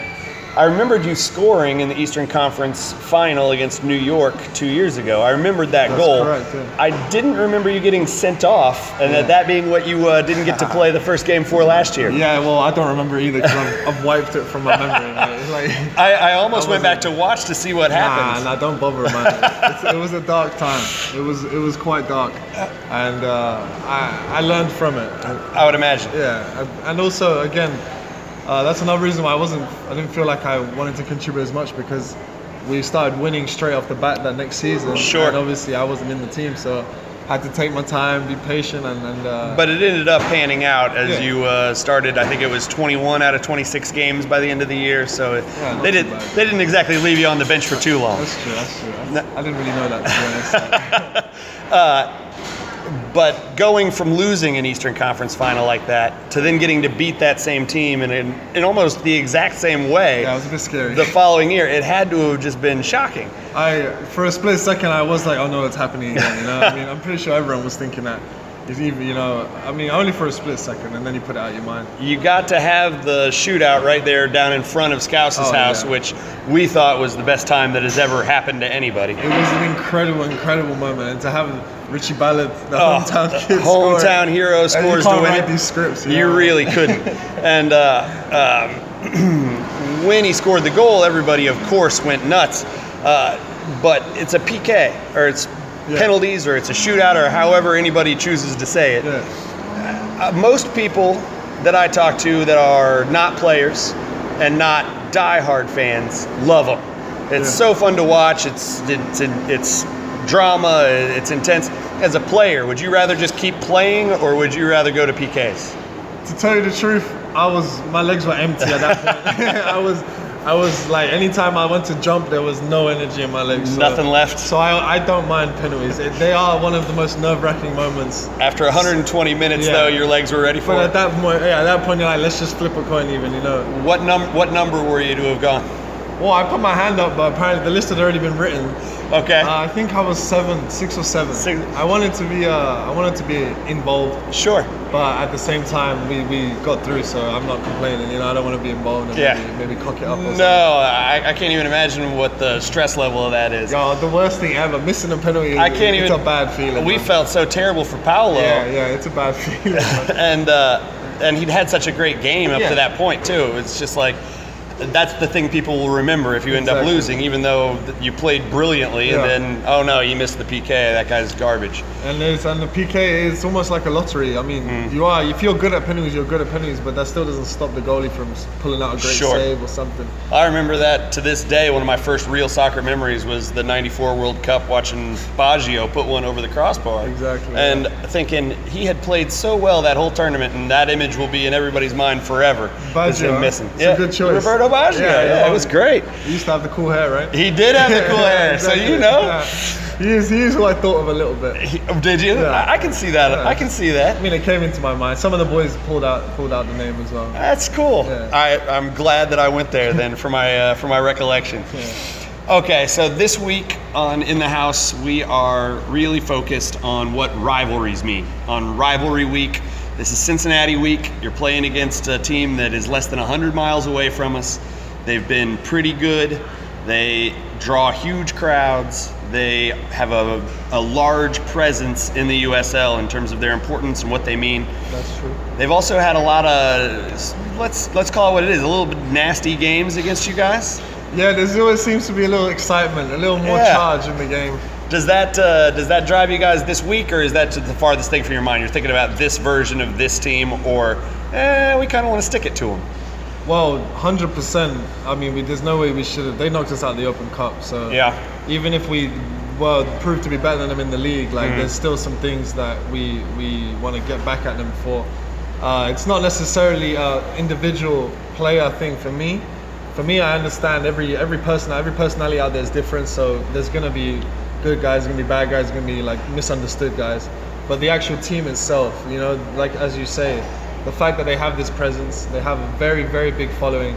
I remembered you scoring in the Eastern Conference final against New York two years ago. I remembered that That's goal. correct, yeah. I didn't remember you getting sent off, and that, that being what you uh, didn't get to play the first game for last year. Yeah, well, I don't remember either because I've, I've wiped it from my memory. like, I, I almost I went back to watch to see what nah, happened. nah, don't bother, man. It was a dark time. It was it was quite dark, and uh, I I learned from it. I would imagine. Yeah, and also again, uh, that's another reason why I wasn't. I didn't feel like I wanted to contribute as much because we started winning straight off the bat that next season. Sure. And obviously, I wasn't in the team, so I had to take my time, be patient, and, and uh, But it ended up panning out as Yeah. you uh, started. I think it was 21 out of 26 games by the end of the year. So it, Yeah, they did. bad. They didn't exactly leave you on the bench for too long. that's true. That's true. I, I didn't really know that to be honest. But going from losing an Eastern Conference final like that to then getting to beat that same team in, in, in almost the exact same way it was a bit scary. the following year, it had to have just been shocking. I for a split second I was like, oh no, it's happening again. You know, I mean, I'm pretty sure everyone was thinking that. It's even, you know, I mean, only for a split second, and then you put it out your mind. You got to have the shootout right there down in front of Scouse's Oh, house, yeah. which we thought was the best time that has ever happened to anybody. It was an incredible, incredible moment, and to have Richie Ballard, the Oh, hometown kid, it. hero scores you to win it. these scripts. You know? really couldn't. and uh, um, when he scored the goal, everybody, of course, went nuts. Uh, but it's a PK, or it's Yeah. penalties, or it's a shootout, or however anybody chooses to say it. Yeah. Uh, most people that I talk to that are not players and not diehard fans love them. It's Yeah. so fun to watch. It's it's it's drama. It's intense. As a player, would you rather just keep playing, or would you rather go to PKs? To tell you the truth, I was my legs were empty at that point. I was, I was like, anytime I went to jump, there was no energy in my legs. so- Nothing left. So I, I don't mind penalties. They are one of the most nerve-wracking moments. After 120 minutes, Yeah. though, your legs were ready for But it. at that point, yeah, at that point, you're like, let's just flip a coin, even, you know. what num What number were you to have gone? Well, I put my hand up, but apparently the list had already been written. Okay. Uh, I think I was seven, six or seven. Six. I wanted to be, uh, I wanted to be involved, sure. but at the same time, we, we got through, so I'm not complaining. You know, I don't want to be involved and Yeah. maybe, maybe cock it up. Or something. No, I, I can't even imagine what the stress level of that is. God, the worst thing ever. Missing a penalty. I can't it's even. a bad feeling. We man. felt so terrible for Paolo. Yeah, yeah, it's a bad feeling. and uh, and he'd had such a great game up Yeah. to that point too. It's just like that's the thing people will remember if you end up losing, even though you played brilliantly, Yeah. and then oh no, you missed the PK. That guy's garbage. and it's, and the PK is almost like a lottery. I mean, Mm. you are if you're good at penalties, you're good at penalties, but that still doesn't stop the goalie from pulling out a great Sure. save or something. I remember that to this day. One of my first real soccer memories was the '94 World Cup, watching Baggio put one over the crossbar. Exactly, And thinking he had played so well that whole tournament, and that image will be in everybody's mind forever. Baggio, missing. It's a good choice. Roberto Baggio. Yeah, Yeah, yeah. it was great. He used to have the cool hair, right? He did have the cool hair, Exactly. so you know. Yeah. He is, he is who I thought of a little bit. He- oh, did you? Yeah. I, I can see that. Yeah. I can see that. I mean, it came into my mind. Some of the boys pulled out pulled out the name as well. That's cool. Yeah. I, I'm glad that I went there then for my uh, for my recollection. Okay, so this week on In the House, we are really focused on what rivalries mean. On rivalry week, this is Cincinnati week. You're playing against a team that is less than 100 miles away from us. They've been pretty good. They draw huge crowds. They have a, a large presence in the USL in terms of their importance and what they mean. That's true. They've also had a lot of let's let's call it what it is, a little bit nasty games against you guys. Yeah, there's always seems to be a little excitement, a little more Yeah. charge in the game. Does that uh, does that drive you guys this week, or is that the farthest thing from your mind? You're thinking about this version of this team, or eh, we kind of want to stick it to them. Well, hundred percent. I mean, we, there's no way we should have. They knocked us out of the Open Cup, so Yeah. Even if we well proved to be better than them in the league, like Mm-hmm. there's still some things that we we want to get back at them for. Uh, it's not necessarily a individual player thing for me. For me, I understand every every person every personality out there is different. So there's gonna be good guys, there's gonna be bad guys, there's gonna be like misunderstood guys. But the actual team itself, you know, like as you say, the fact that they have this presence, they have a very very big following.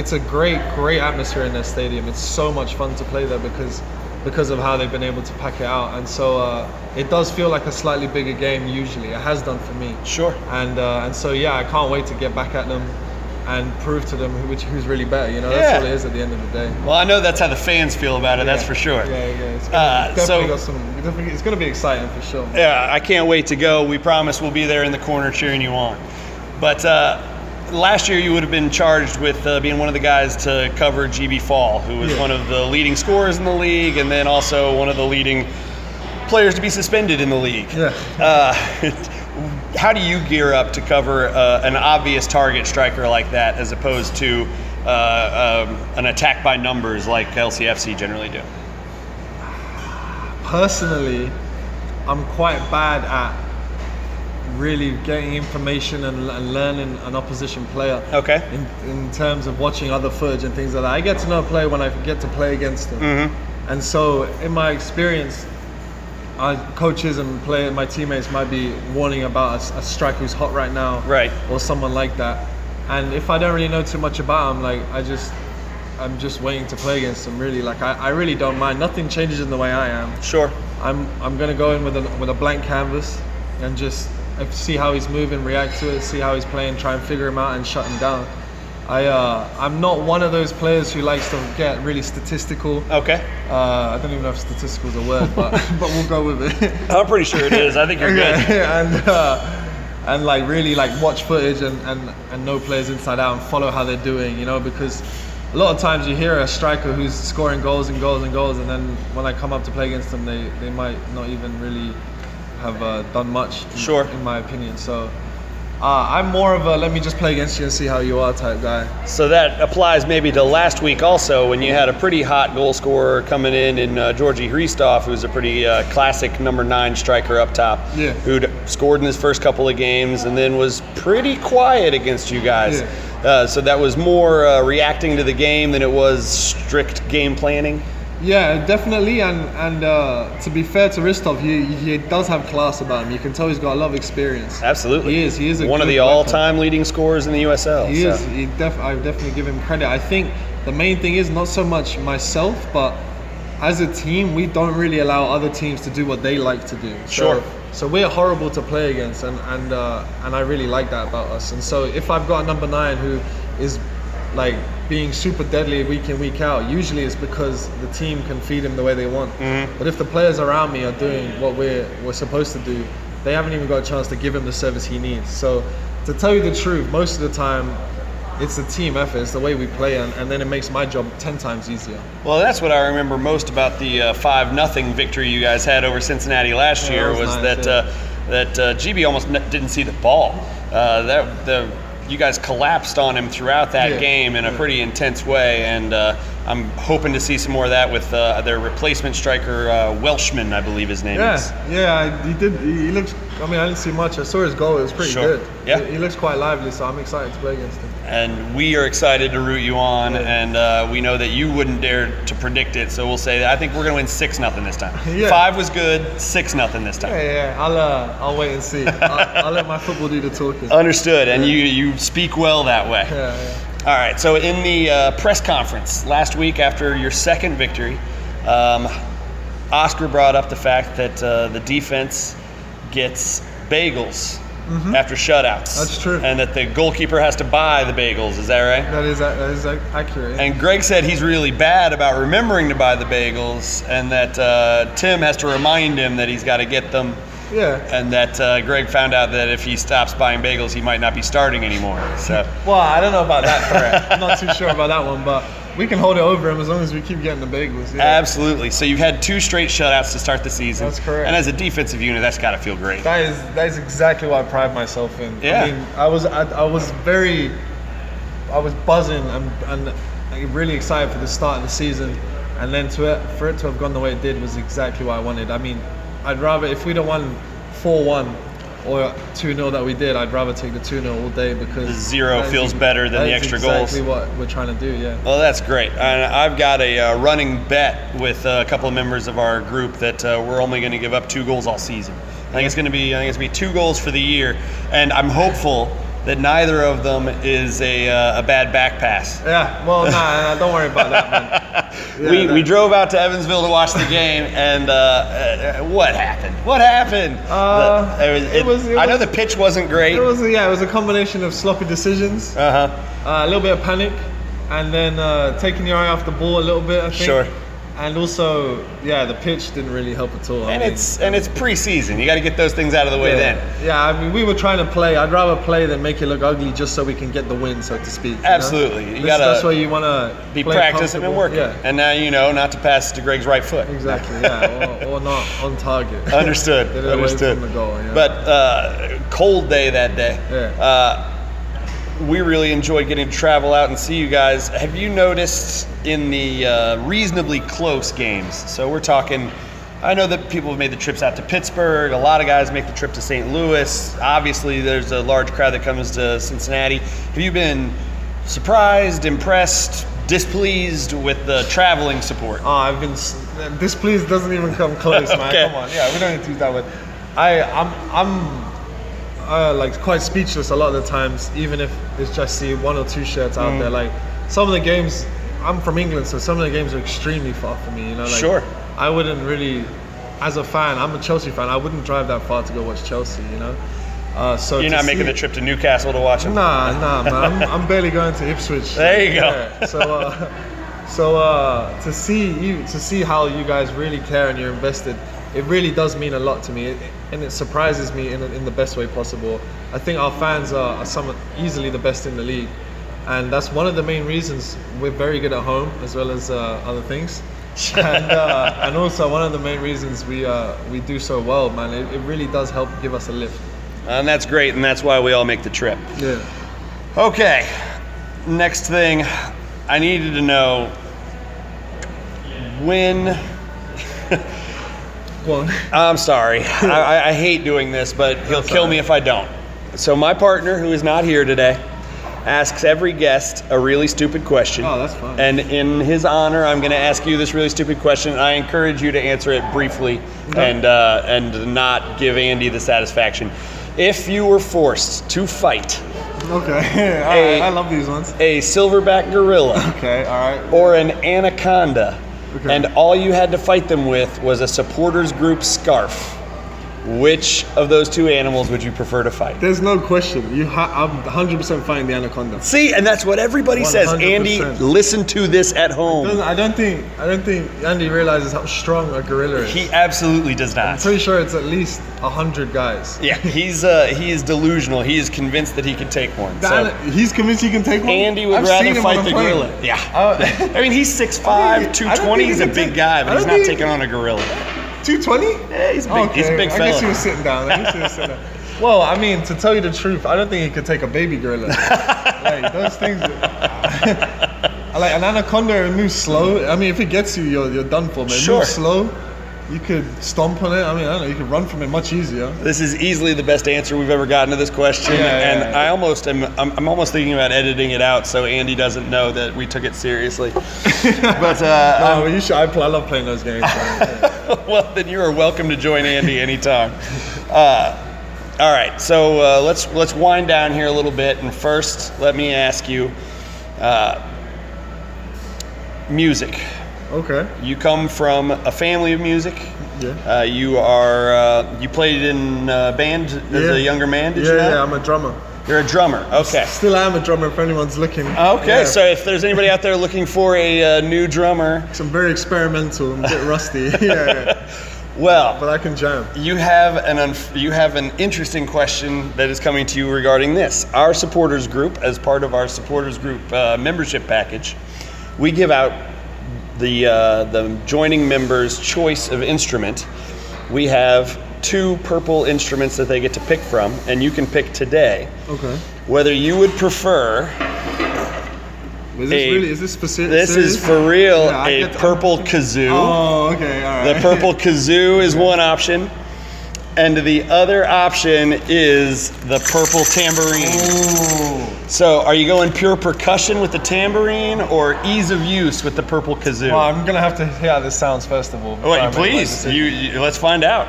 It's a great great atmosphere in their stadium. It's so much fun to play there because because of how they've been able to pack it out. And so uh, it does feel like a slightly bigger game usually. It has done for me. Sure. And uh, and so yeah, I can't wait to get back at them and prove to them who, which, who's really better. You know, Yeah. that's all it is at the end of the day. Well, I know that's how the fans feel about it. That's for sure. Yeah, yeah. It's Uh, gonna, definitely so- got some. Definitely, it's going to be exciting for sure. Yeah, I can't wait to go. We promise we'll be there in the corner cheering you on. But uh, last year you would have been charged with uh, being one of the guys to cover Djiby Fall, who was Yeah. one of the leading scorers in the league, and then also one of the leading players to be suspended in the league. Yeah. How do you gear up to cover uh, an obvious target striker like that, as opposed to uh, um, an attack by numbers like LCFC generally do? Personally, I'm quite bad at really getting information and, and learning an opposition player. Okay. in, in terms of watching other footage and things like that. I get to know a player when I get to play against them. Mm-hmm. And so, in my experience, our coaches and player, my teammates might be warning about a striker who's hot right now, Right. or someone like that. And if I don't really know too much about them, like I just, I'm just waiting to play against them. Really, like I, I really don't mind. Nothing changes in the way I am. Sure. I'm I'm gonna go in with a with a blank canvas, and just uh, see how he's moving, react to it, see how he's playing, try and figure him out and shut him down. I uh, I'm not one of those players who likes to get really statistical. Okay. Uh, I don't even know if statistical is a word, but but we'll go with it. I'm pretty sure it is. I think you're good. And uh, and like really like watch footage and, and and know players inside out and follow how they're doing, you know, because a lot of times you hear a striker who's scoring goals and goals and goals, and then when I come up to play against them, they they might not even really have uh, done much. in- Sure. in my opinion. So. Uh, I'm more of a let me just play against you and see how you are type guy. So that applies maybe to last week also when you had a pretty hot goal scorer coming in in uh, Georgi Hristov, who's a pretty uh, classic number nine striker up top, Yeah. who'd scored in his first couple of games and then was pretty quiet against you guys. Yeah. Uh, so that was more uh, reacting to the game than it was strict game planning. Yeah, definitely. And and uh, to be fair to Hristov, he he does have class about him. You can tell he's got a lot of experience. Absolutely, He is. He is a one of the all-time leading scorers in the USL. He so. is. He def- I definitely give him credit. I think the main thing is not so much myself, but as a team, we don't really allow other teams to do what they like to do. Sure. So, so we're horrible to play against, and and uh, and I really like that about us. And so if I've got a number nine who is like being super deadly week in week out, usually it's because the team can feed him the way they want. But if the players around me are doing what we're we're supposed to do, they haven't even got a chance to give him the service he needs. So to tell you the truth, most of the time. It's a team effort. It's the way we play, and, and then it makes my job ten times easier. Well, that's what I remember most about the uh, five nothing victory you guys had over Cincinnati last Yeah, year was was, nice, that yeah. uh, that uh, Djiby almost n- didn't see the ball. Uh, that the you guys collapsed on him throughout that Yeah, game in a pretty intense way, and uh, I'm hoping to see some more of that with uh, their replacement striker uh, Welshman, I believe his name is. Yeah, yeah, he did. He, he looks. I mean, I didn't see much. I saw his goal. It was pretty Sure. good. Yeah. he, he looks quite lively, so I'm excited to play against him. and we are excited to root you on, Yeah. and uh, we know that you wouldn't dare to predict it, so we'll say that I think we're going to win six nothing this time. Yeah. Five was good, six nothing this time. Yeah, yeah. I'll uh, I'll wait and see. I'll, I'll let my football do the talking. Understood, and you you speak well that way. yeah, yeah. All right, so in the uh, press conference last week after your second victory, um, Oscar brought up the fact that uh, the defense gets bagels after shutouts. Mm-hmm. That's true. And that the goalkeeper has to buy the bagels. Is that right? That is that is ac- accurate. And Greg said he's really bad about remembering to buy the bagels, and that uh, Tim has to remind him that he's got to get them. Yeah. And that uh, Greg found out that if he stops buying bagels, he might not be starting anymore. So. Well, I don't know about that threat. I'm not too sure about that one, but we can hold it over him as long as we keep getting the bagels. Yeah. Absolutely. So you've had two straight shutouts to start the season. That's correct. And as a defensive unit, that's got to feel great. That is that is exactly what I pride myself in. Yeah. I mean, I was I, I was very, I was buzzing and and really excited for the start of the season, and then to it for it to have gone the way it did was exactly what I wanted. I mean, I'd rather if we'd have won four one or two 0 that we did, I'd rather take the two 0 all day because The zero feels better than the extra goals. Exactly what we're trying to do. Yeah. Well, that's great. And I've got a uh, running bet with a couple of members of our group that uh, we're only going to give up two goals all season. I think it's going to be I think it's going to be two goals for the year, and I'm hopeful that neither of them is a, uh, a bad back pass. Yeah. Well, nah, nah, don't worry about that, man. Yeah, we, we drove out to Evansville to watch the game, and uh, uh, what happened? What happened? Uh, The- it was- it it- was- I know the pitch wasn't great. It was yeah, it was a combination of sloppy decisions. Uh huh. Uh, a little bit of panic, and then uh, taking your eye off the ball a little bit. I think. Sure. And also, yeah, the pitch didn't really help at all. I And mean, it's and it's preseason. You got to get those things out of the way yeah, then. Yeah, I mean, we were trying to play. I'd rather play than make it look ugly, just so we can get the win, so to speak. you know? Absolutely. You gotta That's why you want to Be practicing and working. Yeah. And now you know not to pass to Greg's right foot. Exactly. Yeah. or, or not on target. Understood. Get it away Understood. the goal, yeah. But uh, cold day that day. Yeah. Uh, we really enjoy getting to travel out and see you guys. Have you noticed in the uh, reasonably close games? So we're talking. I know that people have made the trips out to Pittsburgh. A lot of guys make the trip to St. Louis. Obviously, there's a large crowd that comes to Cincinnati. Have you been surprised, impressed, displeased with the traveling support? Oh, I've been displeased. Doesn't even come close, man. Okay. Come on, yeah, we don't need to use that word. I, I'm, I'm, uh, like quite speechless a lot of the times, even if it's just see one or two shirts out Mm. there. Like some of the games, I'm from England, so some of the games are extremely far from me. You know, like Sure. I wouldn't really. as a fan, I'm a Chelsea fan. I wouldn't drive that far to go watch Chelsea. You know. Uh, so You're not making the trip to Newcastle to watch him. Nah, nah, man. I'm, I'm barely going to Ipswich. There you go. Yeah, So, uh, so uh, to see you, to see how you guys really care and you're invested, it really does mean a lot to me, it, and it surprises me in, in the best way possible. I think our fans are, are some easily the best in the league, and that's one of the main reasons we're very good at home as well as uh, other things. and, uh, and also one of the main reasons we uh, we do so well, man. It, it really does help give us a lift. And that's great, and that's why we all make the trip. Yeah. Okay, next thing I needed to know when. Go on. I'm sorry. I, I- hate doing this, but he'll That's kill all me if I don't. So, my partner, who is not here today, asks every guest a really stupid question. Oh, that's fine. And in his honor, I'm going to ask you this really stupid question. And I encourage you to answer it briefly and uh, and not give Andy the satisfaction. If you were forced to fight Okay. Hey. right. I love these ones. a silverback gorilla Okay. All right. or an anaconda, Okay. and all you had to fight them with was a supporters group scarf, which of those two animals would you prefer to fight? There's no question. You, ha- I'm 100% fighting the anaconda. See, and that's what everybody says. 100%. Andy, listen to this at home. I don't think I don't think Andy realizes how strong a gorilla is. He absolutely does not. I'm pretty sure it's at least hundred guys. Yeah, he's uh, he is delusional. He is convinced that he can take one. So he's convinced he can take one. Andy would I've seen rather him fight the plane. gorilla. Yeah. Uh, I mean, he's 6'5", I don't think- I don't 220. He's a big take- guy, but he's not taking on a gorilla. 220? Yeah, he's big. He's a big I guess he was sitting down. I guess he was sitting down. Well, I mean, to tell you the truth, I don't think he could take a baby gorilla. like those things. I like an anaconda, moves slow. I mean, if it gets you, you're, you're done for. Man. Sure. moves slow. You could stomp on it. I mean, I don't know. You could run from it much easier. This is easily the best answer we've ever gotten to this question, Yeah, yeah, and yeah. I almost am. I'm, I'm almost thinking about editing it out so Andy doesn't know that we took it seriously. but uh, No, well, you should. I, play, I love playing those games. well, then you are welcome to join Andy anytime. Uh, all right, so uh, let's let's wind down here a little bit, and first, let me ask you, uh, music. Okay. You come from a family of music. Yeah. Uh, you are uh, you played in a band as Yeah. a younger man. Did yeah, you? not? yeah. I'm a drummer. You're a drummer. Okay. Still I am a drummer if anyone's looking. Okay, Yeah. so if there's anybody out there looking for a uh, new drummer, I'm very experimental. I'm a bit rusty. yeah, yeah. well, But I can jam. you have an unf- you have an interesting question that is coming to you regarding this. Our supporters group, as part of our supporters group uh, membership package, we give out the uh, the joining members' choice of instrument. We have two purple instruments that they get to pick from, and you can pick today Okay. whether you would prefer Is this A- really? Is this specific? this is for real Yeah, a purple kazoo. Oh, okay, all right. The purple kazoo is one option, and the other option is the purple tambourine. Oh. So, are you going pure percussion with the tambourine or ease of use with the purple kazoo? Well, I'm gonna have to hear how this sounds first of all. I wait, please, you, you let's find out.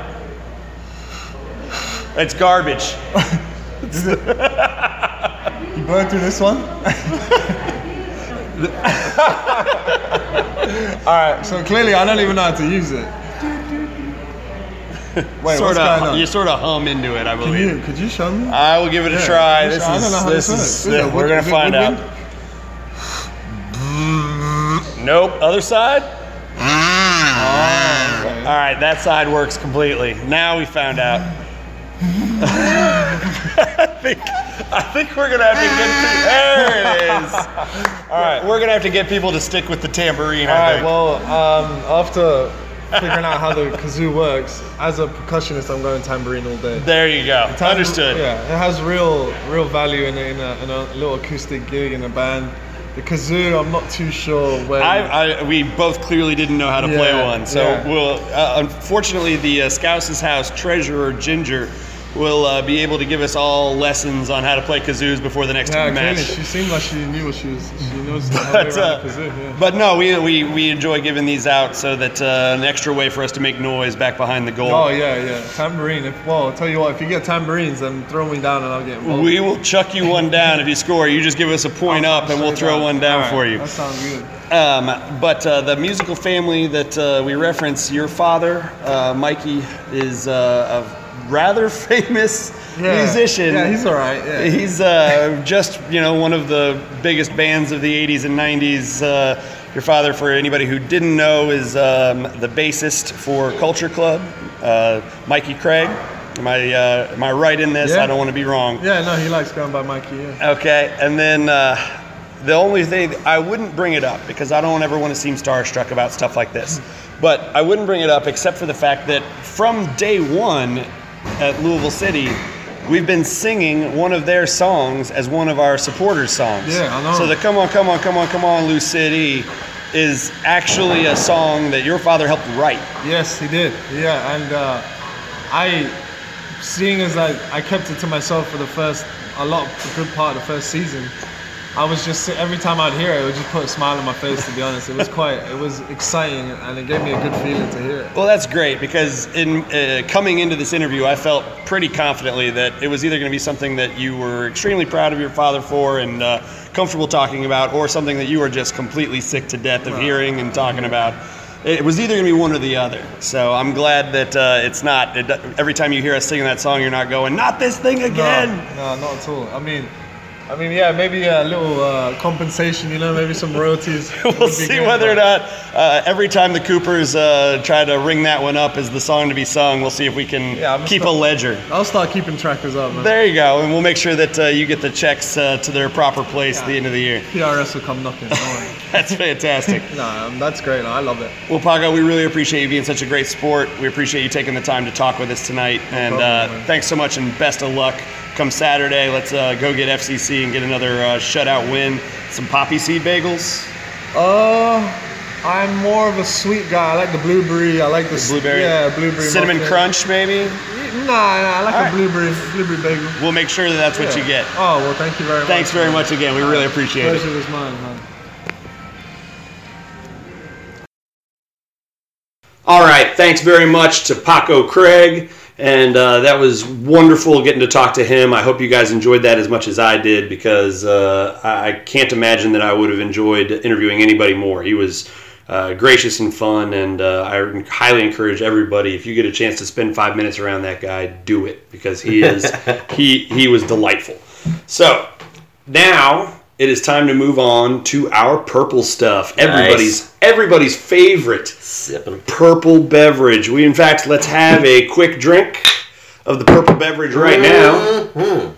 It's garbage. You burn through this one. all right. So clearly, I don't even know how to use it. Wait, sort going of, you sort of hum into it, I believe. Can you? Could you show me? I will give it a Yeah, try. This show- I don't know is this is. it we're gonna is it find out. Nope. Other side. Okay. All right, that side works completely. Now we found out. I think I think we're gonna have to get to, there it is. All right, we're gonna have to get people to stick with the tambourine. All I right. Well, um, after figuring out how the kazoo works, as a percussionist, I'm going tambourine all day. there you go. Tam- Understood. Yeah, it has real, real value in a, in a, in a little acoustic gig in a band. The kazoo, I'm not too sure where. I, I, we both clearly didn't know how to play one, so yeah. we'll. Uh, unfortunately, the uh, Scouse's House treasurer Ginger will uh, be able to give us all lessons on how to play kazoos before the next Yeah, match. she seemed like she knew what she was. She knows how But, uh, kazoo. Yeah. but no, we, we, we enjoy giving these out so that uh, an extra way for us to make noise back behind the goal. Oh yeah, yeah. Tambourine. If, well, I'll tell you what. If you get tambourines, then throw me down and I'll get involved. We will chuck you one down if you score. You just give us a point up, and we'll throw one down Alright, for you. That sounds good. Um, but uh, the musical family that uh, we reference, your father, uh, Mikey, is uh, a rather famous Yeah. musician. Yeah, he's all right. Yeah. He's uh, just you know one of the biggest bands of the 80s and 90s. Uh, your father, for anybody who didn't know, is um, the bassist for Culture Club, uh, Mikey Craig. Am I uh, am I right in this? Yeah. I don't want to be wrong. yeah, no, he likes going by Mikey. Yeah. Okay, and then uh, the only thing I wouldn't bring it up because I don't ever want to seem starstruck about stuff like this, but I wouldn't bring it up except for the fact that from day one at Louisville City, we've been singing one of their songs as one of our supporters' songs. Yeah, I know. So the "Come on, come on, come on, come on, Lou City" is actually a song that your father helped write. Yes, he did. Yeah, and uh, I, seeing as I, I kept it to myself for the first, a lot, a good part of the first season. I was just every time I'd hear it, it would just put a smile on my face. To be honest, it was quite, it was exciting, and it gave me a good feeling to hear it. Well, that's great because in uh, coming into this interview, I felt pretty confidently that it was either going to be something that you were extremely proud of your father for and uh, comfortable talking about, or something that you were just completely sick to death of hearing and talking about. It was either going to be one or the other. So I'm glad that uh, it's not. It, every time you hear us singing that song, you're not going, "Not this thing again." No, no, not at all. I mean, I mean, yeah, maybe a little uh, compensation, you know, maybe some royalties. we'll see good, whether or not uh, every time the Coopers uh, try to ring that one up as the song to be sung, we'll see if we can Yeah, keep a ledger. I'll start keeping trackers up, man. There you go, and we'll make sure that uh, you get the checks uh, to their proper place at the end of the year. PRS will come knocking. That's fantastic. no, um, that's great. I love it. well, Paco, we really appreciate you being such a great sport. We appreciate you taking the time to talk with us tonight, and problem, uh, thanks so much, and best of luck. Come Saturday, let's uh, go get FCC and get another uh, shutout win. Some poppy seed bagels. Uh, I'm more of a sweet guy. I like the blueberry. I like the, s- Blueberry, Yeah, blueberry. cinnamon muffin. crunch, maybe. Nah, nah. I like All a right. blueberry, blueberry bagel. We'll make sure that that's what Yeah. you get. Oh well, thank you very much. Thanks very man. much again. We really appreciate it. Pleasure was mine, man. All right, thanks very much to Paco Craig, and uh, that was wonderful getting to talk to him. I hope you guys enjoyed that as much as I did because uh, I can't imagine that I would have enjoyed interviewing anybody more. He was uh, gracious and fun, and uh, I highly encourage everybody if you get a chance to spend five minutes around that guy, do it because he is he he was delightful. So now it is time to move on to our purple stuff. Everybody's everybody's favorite Sipping. purple beverage. We, in fact, let's have a quick drink of the purple beverage right now. Mhm.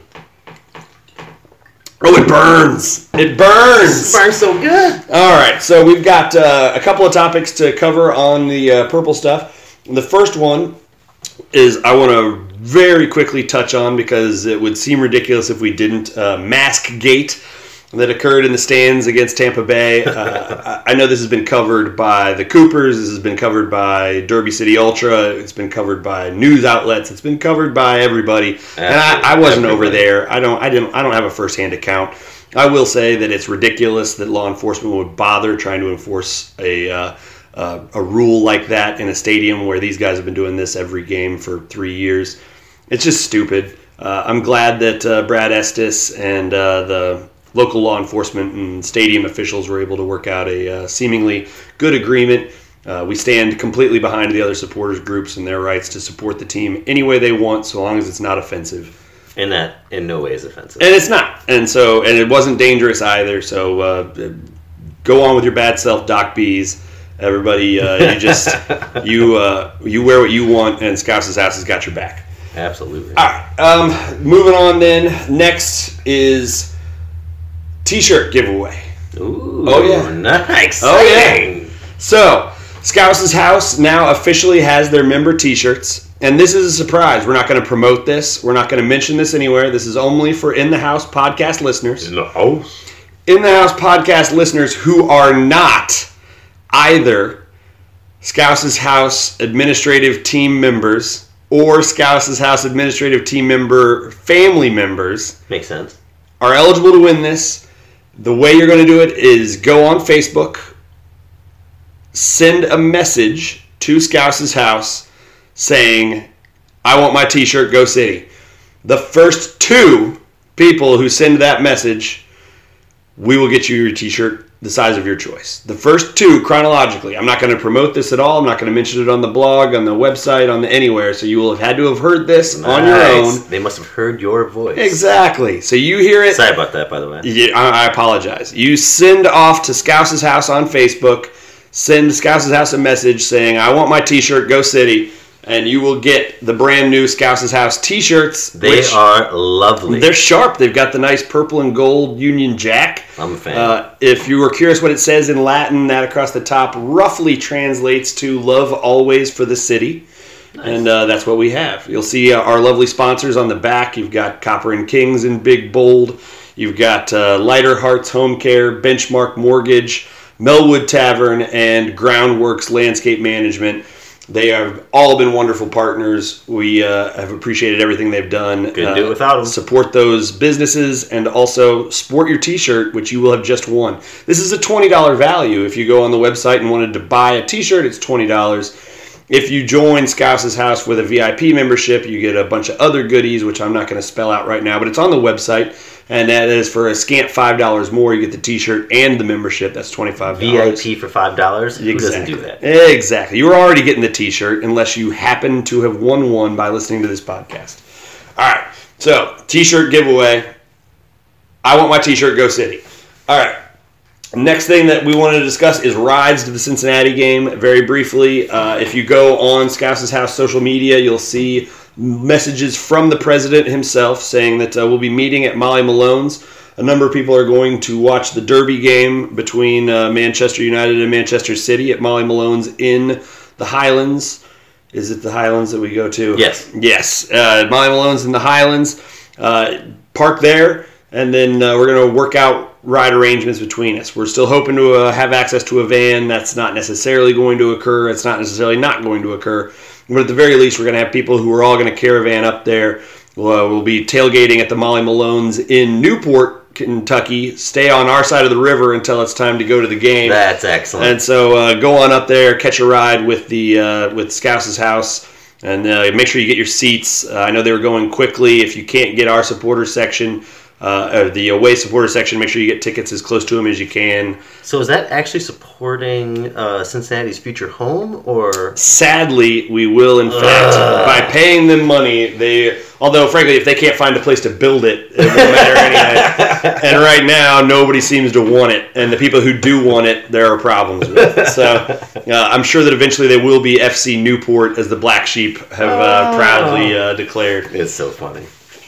Oh, it burns! It burns! Burns so good. All right, so we've got uh, a couple of topics to cover on the uh, purple stuff. The first one is I want to very quickly touch on because it would seem ridiculous if we didn't. Uh, mask gate that occurred in the stands against Tampa Bay. Uh, I know this has been covered by the Coopers. This has been covered by Derby City Ultra. It's been covered by news outlets. It's been covered by everybody. And I, I wasn't over there. I don't. I didn't. I don't have a firsthand account. I will say that it's ridiculous that law enforcement would bother trying to enforce a. Uh, uh, a rule like that in a stadium where these guys have been doing this every game for three years. It's just stupid. Uh, I'm glad that uh, Brad Estes and uh, the local law enforcement and stadium officials were able to work out a uh, seemingly good agreement. Uh, we stand completely behind the other supporters groups and their rights to support the team any way they want, so long as it's not offensive. And that in no way is offensive. And it's not. And so, and it wasn't dangerous either. So, uh, go on with your bad self, Doc Bees. Everybody, uh, you just you uh, you wear what you want, and Scouse's house has got your back. Absolutely. All right. Um, moving on. Then next is T-shirt giveaway. Ooh. Oh, yeah. Nice. Oh, yeah. So, Scouse's House now officially has their member T-shirts, and this is a surprise. We're not going to promote this. We're not going to mention this anywhere. This is only for in the house podcast listeners. In the house. In the house podcast listeners who are not either Scouse's House administrative team members or Scouse's House administrative team member family members Makes sense. are eligible to win this. The way you're going to do it is go on Facebook, send a message to Scouse's house saying, I want my t shirt, Go City. The first two people who send that message, we will get you your t shirt the size of your choice. The first two chronologically. I'm not going to promote this at all. I'm not going to mention it on the blog, on the website, on the anywhere. So you will have had to have heard this on your own. They must have heard your voice. Exactly. So you hear it. Sorry about that, by the way. Yeah, I, I apologize. You send off to Scouse's house on Facebook. Send Scouse's house a message saying, "I want my T-shirt. Go City," and you will get the brand new Scouse's house T-shirts. They are lovely. They're sharp. They've got the nice purple and gold Union Jack. I'm a fan. Uh, if you were curious what it says in Latin, that across the top roughly translates to "Love always for the city." And uh, that's what we have. You'll see uh, our lovely sponsors on the back. You've got Copper and Kings in big bold. You've got uh, Lighter Hearts Home Care, Benchmark Mortgage, Mellwood Tavern, and Groundworks Landscape Management. They have all been wonderful partners. We uh, have appreciated everything they've done. Couldn't do it Uh, without 'em. Support those businesses and also sport your T-shirt, which you will have just won. This is a twenty dollar value. If you go on the website and wanted to buy a T-shirt, it's twenty dollars. If you join Scouse's House with a VIP membership, you get a bunch of other goodies, which I'm not going to spell out right now, but it's on the website, and that is for a scant five dollars more. You get the T-shirt and the membership. That's twenty five dollars. VIP for five dollars. Who doesn't do that? Exactly. You were already getting the T-shirt unless you happen to have won one by listening to this podcast. All right. So T-shirt giveaway. I want my T-shirt. Go City. All right. Next thing that we wanted to discuss is rides to the Cincinnati game. Very briefly, uh, if you go on Scouse's House social media, you'll see messages from the president himself saying that uh, we'll be meeting at Molly Malone's. A number of people are going to watch the Derby game between uh, Manchester United and Manchester City at Molly Malone's in the Highlands. Is it the Highlands that we go to? Yes. Yes. Uh, Molly Malone's in the Highlands. Uh, park there, and then uh, we're going to work out ride arrangements between us. We're still hoping to uh, have access to a van. That's not necessarily going to occur. It's not necessarily not going to occur. But at the very least, we're going to have people who are all going to caravan up there. We'll, we'll be tailgating at the Molly Malone's in Newport, Kentucky. Stay on our side of the river until it's time to go to the game. That's excellent. And so uh, go on up there, catch a ride with the uh, with Scouse's house, and uh, make sure you get your seats. Uh, I know they were going quickly. If you can't get our supporter section, uh, or the away supporter section, make sure you get tickets as close to them as you can. so is that actually supporting uh, Cincinnati's future home, or Sadly, we will in fact by paying them money. They, although frankly, if they can't find a place to build it, it won't matter anyway. And right now, nobody seems to want it, and the people who do want it, there are problems with. So uh, I'm sure that eventually they will be FC Newport, as the Black Sheep have uh, proudly uh, declared. it's so funny?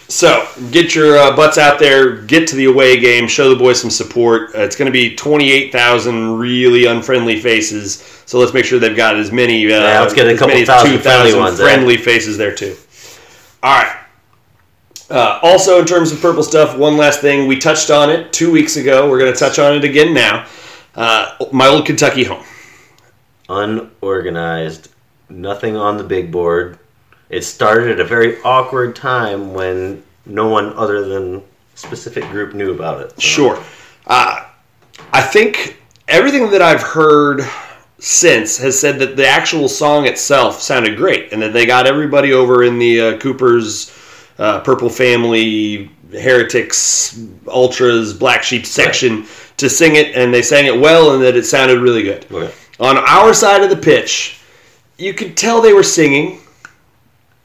So get your uh, butts out there, get to the away game, show the boys some support. Uh, it's going to be 28,000 really unfriendly faces. So let's make sure they've got as many. Uh, Yeah, let's get a couple thousand 2,000 friendly ones, friendly faces there too. All right. Uh, also, in terms of purple stuff, one last thing. We touched on it two weeks ago. We're going to touch on it again now. Uh, my old Kentucky home. Unorganized, nothing on the big board. It started at a very awkward time when no one other than specific group knew about it. So- Sure. Uh, I think everything that I've heard since has said that the actual song itself sounded great and that they got everybody over in the uh, Cooper's uh, Purple Family, Heretics, Ultras, Black Sheep section to sing it and they sang it well and that it sounded really good. Okay. On our side of the pitch, you could tell they were singing.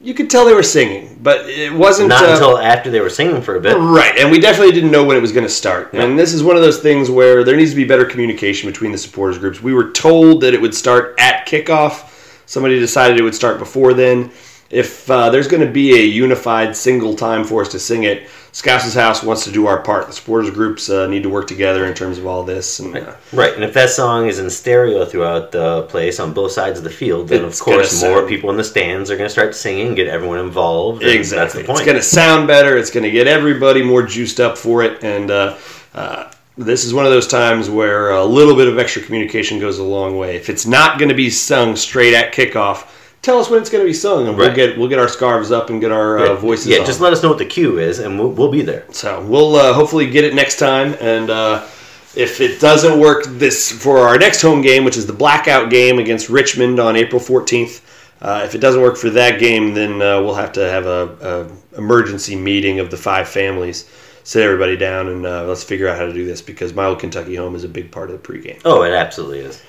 You could tell they were singing, but it wasn't Not uh, until after they were singing for a bit. Right, and we definitely didn't know when it was going to start. And this is one of those things where there needs to be better communication between the supporters groups. We were told that it would start at kickoff. Somebody decided it would start before then. If uh, there's going to be a unified single time for us to sing it, Scouse's House wants to do our part. The supporters groups uh, need to work together in terms of all this. And uh, Right, and if that song is in stereo throughout the place on both sides of the field, then of course more sound- people in the stands are going to start singing, get everyone involved. Exactly. That's the It's going to sound better. It's going to get everybody more juiced up for it. And uh, uh, this is one of those times where a little bit of extra communication goes a long way. If it's not going to be sung straight at kickoff, tell us when it's going to be sung, and we'll get we'll get our scarves up and get our uh, voices. Yeah, on. just let us know what the cue is, and we'll, we'll be there. So we'll uh, hopefully get it next time, and uh, if it doesn't work this for our next home game, which is the blackout game against Richmond on April fourteenth, uh, if it doesn't work for that game, then uh, we'll have to have a, a emergency meeting of the five families, sit everybody down, and uh, let's figure out how to do this because my old Kentucky home is a big part of the pregame. Oh, it absolutely is.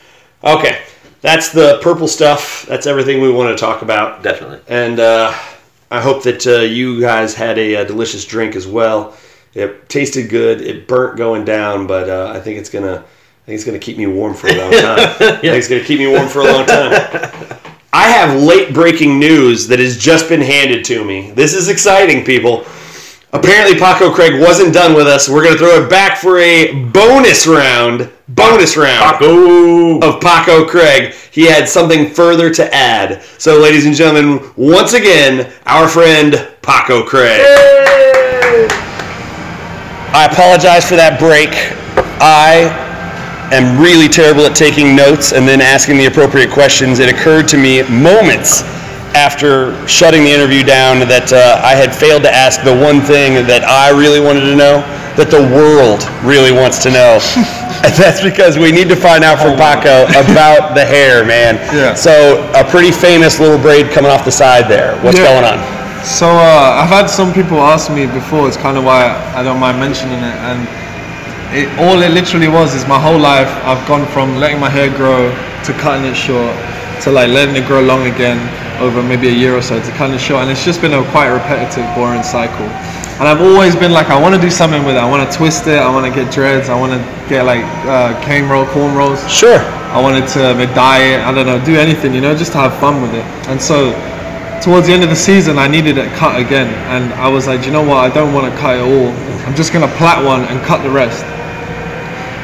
Okay, that's the purple stuff. That's everything we want to talk about. Definitely. And uh, I hope that uh, you guys had a, uh delicious drink as well. It tasted good. It burnt going down, but uh, I think it's gonna. I think it's gonna keep me warm for a long time. I think it's gonna keep me warm for a long time. I have late breaking news that has just been handed to me. This is exciting, people. Apparently, Paco Craig wasn't done with us. We're gonna throw it back for a bonus round. Bonus round Paco! of Paco Craig. He had something further to add. So, ladies and gentlemen, once again, our friend Paco Craig. I apologize for that break. I am really terrible at taking notes and then asking the appropriate questions. It occurred to me moments after shutting the interview down that uh, I had failed to ask the one thing that I really wanted to know, that the world really wants to know. and that's because we need to find out from Paco about the hair, man. Yeah. So, a pretty famous little braid coming off the side there. What's Yeah. going on? So uh, I've had some people ask me before. It's kind of why I don't mind mentioning it. And it, all it literally was is my whole life. I've gone from letting my hair grow to cutting it short to like letting it grow long again over maybe a year or so to kind of show. And it's just been a quite repetitive, boring cycle. And I've always been like, I want to do something with it. I want to twist it. I want to get dreads. I want to get like uh, cane row, corn rolls. Sure. I wanted to dye it, I don't know, do anything, you know, just to have fun with it. And so towards the end of the season, I needed it cut again. And I was like, you know what? I don't want to cut it all. I'm just going to plait one and cut the rest.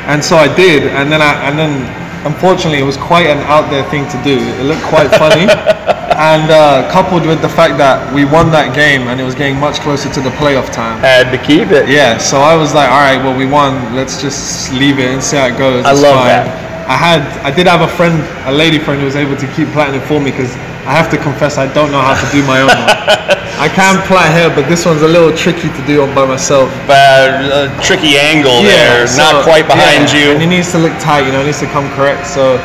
And so I did. And then, I, and then unfortunately, it was quite an out there thing to do. It looked quite funny. and uh, coupled with the fact that we won that game and it was getting much closer to the playoff time. Had to keep it. Yeah, so I was like, all right, well, we won. Let's just leave it and see how it goes. I It's love fine. that. I had, I did have a friend, a lady friend, who was able to keep plaiting it for me because I have to confess, I don't know how to do my own one. I can plait hair, but this one's a little tricky to do on by myself. uh, a tricky angle there, so- not quite behind yeah, And it needs to look tight, you know, it needs to come correct. So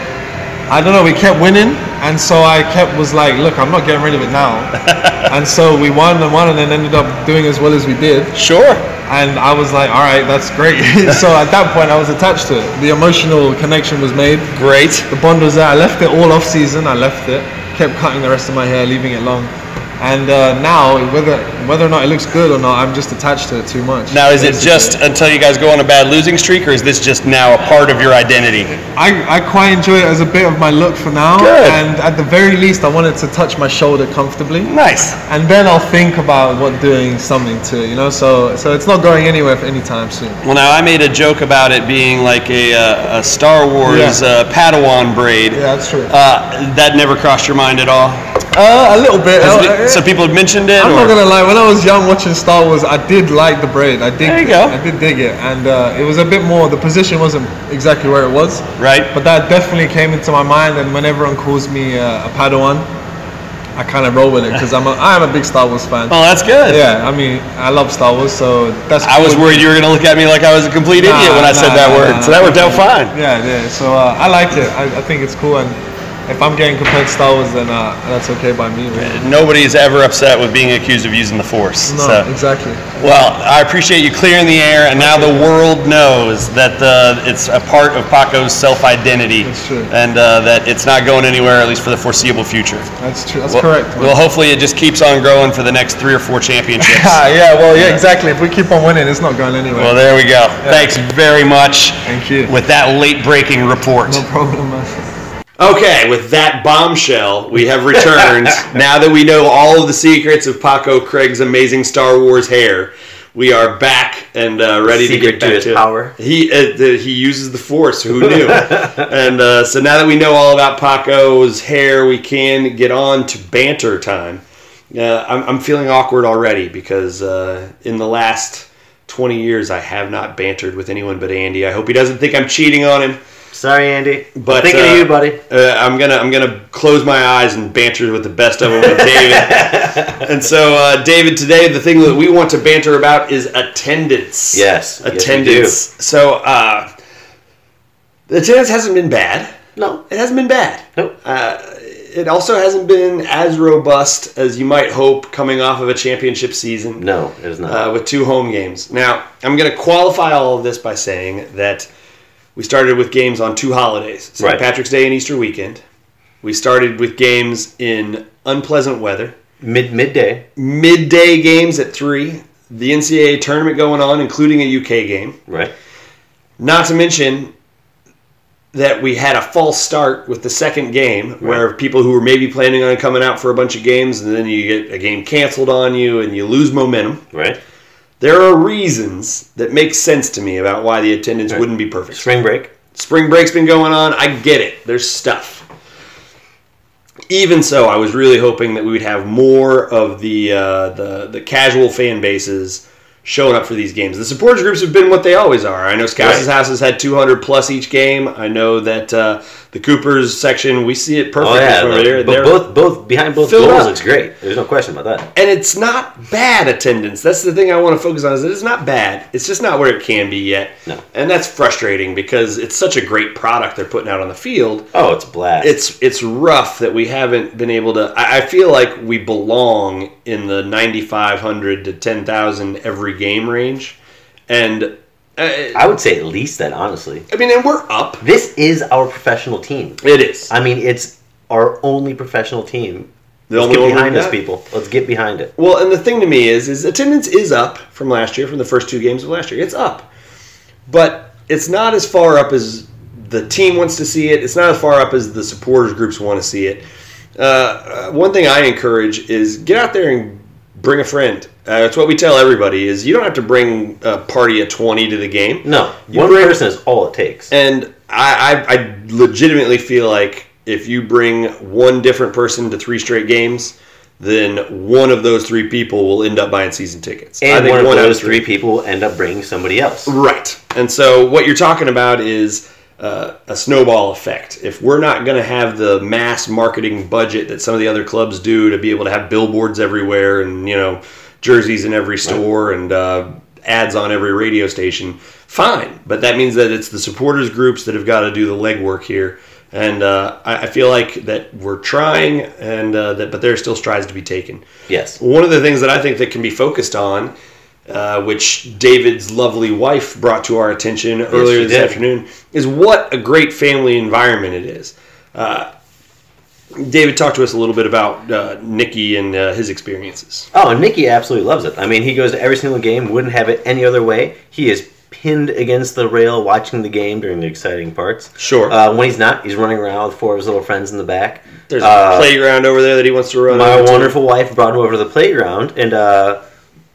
I don't know, we kept winning, and so I kept was like, look, I'm not getting rid of it now. and so we won and won, and then ended up doing as well as we did. Sure. And I was like, all right, that's great. so at that point, I was attached to it. The emotional connection was made. Great. The bond was there. I left it all off season. I left it. Kept cutting the rest of my hair, leaving it long. And uh, now, whether whether or not it looks good or not, I'm just attached to it too much. Now, is it just until you guys go on a bad losing streak, or is this just now a part of your identity? I, I quite enjoy it as a bit of my look for now. Good. And at the very least, I wanted to touch my shoulder comfortably. Nice. And then I'll think about what doing something to, it, you know. So so it's not going anywhere anytime soon. Well, now I made a joke about it being like a, uh, a Star Wars Yeah. uh, Padawan braid. Yeah, that's true. Uh, that never crossed your mind at all. Uh, a little bit. It- so people have mentioned it. I'm or? not gonna lie. When I was young watching Star Wars, I did like the braid. I did. There you go. I did dig it, and uh, it was a bit more. The position wasn't exactly where it was, right. but that definitely came into my mind. And when everyone calls me uh, a Padawan, I kind of roll with it because I'm a I'm a big Star Wars fan. Oh, that's good. Yeah, I mean, I love Star Wars, so that's. I was worried you were going to look at me like I was a complete Nah, idiot when I said that nah, word. nah, so that worked out fine. Yeah, yeah. So uh, I like it. I, I think it's cool, and if I'm getting compared to Star Wars, then uh, that's okay by me. Really. Nobody's ever upset with being accused of using the Force. No, so. exactly. Well, I appreciate you clearing the air, and now the world knows that uh, it's a part of Paco's self-identity, That's true. and uh, that it's not going anywhere, at least for the foreseeable future. That's true. That's Well, correct. man. Well, hopefully it just keeps on growing for the next three or four championships. Ah, yeah, well, yeah, exactly. If we keep on winning, it's not going anywhere. well, there we go. Thanks very much. Thank you. With that late-breaking report. no problem, man. Okay, with that bombshell, we have returned. now that we know all of the secrets of Paco Craig's amazing Star Wars hair, we are back and uh, ready to get to back his to it. power. He uh, the, he uses the Force. Who knew? and uh, so now that we know all about Paco's hair, we can get on to banter time. Uh, I'm, I'm feeling awkward already because uh, in the last 20 years, I have not bantered with anyone but Andy. I hope he doesn't think I'm cheating on him. Sorry, Andy. But, Thinking uh, of you, buddy. Uh, I'm gonna I'm gonna close my eyes and banter with the best of them with David. and so, uh, David, today the thing that we want to banter about is attendance. Yes, yes, attendance. so, uh, the attendance hasn't been bad. No. It hasn't been bad. Nope. Uh, it also hasn't been as robust as you might hope coming off of a championship season No, it is not. uh, with two home games. Now, I'm going to qualify all of this by saying that we started with games on two holidays St. Right. Patrick's Day and Easter weekend. We started with games in unpleasant weather, Mid midday. midday games at 3, the NCAA tournament going on, including a UK game. Right. Not to mention that we had a false start with the second game where people who were maybe planning on coming out for a bunch of games and then you get a game canceled on you and you lose momentum. Right. There are reasons that make sense to me about why the attendance Right. wouldn't be perfect. Spring break. Spring break's been going on. I get it. There's stuff. Even so, I was really hoping that we would have more of the uh, the the casual fan bases showing up for these games. The supporters groups have been what they always are. I know Scouse's Right. House has had 200 plus each game. I know that uh, the Coopers section we see it Oh perfectly yeah, from there. but both both behind both goals up. looks great. There's no question about that. and it's not bad attendance. That's the thing I want to focus on. Is that it's not bad. It's just not where it can be yet. No. And that's frustrating because it's such a great product they're putting out on the field. Oh, it's a blast. It's it's rough that we haven't been able to. I, I feel like we belong in the 9,500 to 10,000 every game range, and uh, I would say at least that honestly. I mean, and we're up. This is our professional team. It is. I mean, it's our only professional team. The Let's only get one behind us, got. people. Let's get behind it. Well, and the thing to me is, is attendance is up from last year, from the first two games of last year. It's up, but it's not as far up as the team wants to see it. It's not as far up as the supporters groups want to see it. Uh, Uh, one thing I encourage is get out there and bring a friend. Uh, it's what we tell everybody: is you don't have to bring a party of twenty to the game. No, You one bring- person is all it takes. And I, I, I legitimately feel like if you bring one different person to three straight games, then one of those three people will end up buying season tickets. And one of out those three people will end up bringing somebody else. Right. And so what you're talking about is uh, a snowball effect. If we're not going to have the mass marketing budget that some of the other clubs do to be able to have billboards everywhere and, you know, jerseys in every store and uh, ads on every radio station, fine. But that means that it's the supporters groups that have got to do the legwork here. And uh, I, I feel like that we're trying, and uh, that but there are still strides to be taken. Yes. One of the things that I think that can be focused on, uh, which David's lovely wife brought to our attention earlier this did. afternoon, is what a great family environment it is. Uh, David, talk to us a little bit about uh, Nikki and uh, his experiences. Oh, and Nicky absolutely loves it. I mean, he goes to every single game, wouldn't have it any other way. He is pinned against the rail watching the game during the exciting parts. Sure. Uh, when he's not, he's running around with four of his little friends in the back. There's uh, a playground over there that he wants to run. My over to. wonderful wife brought him over to the playground, and uh,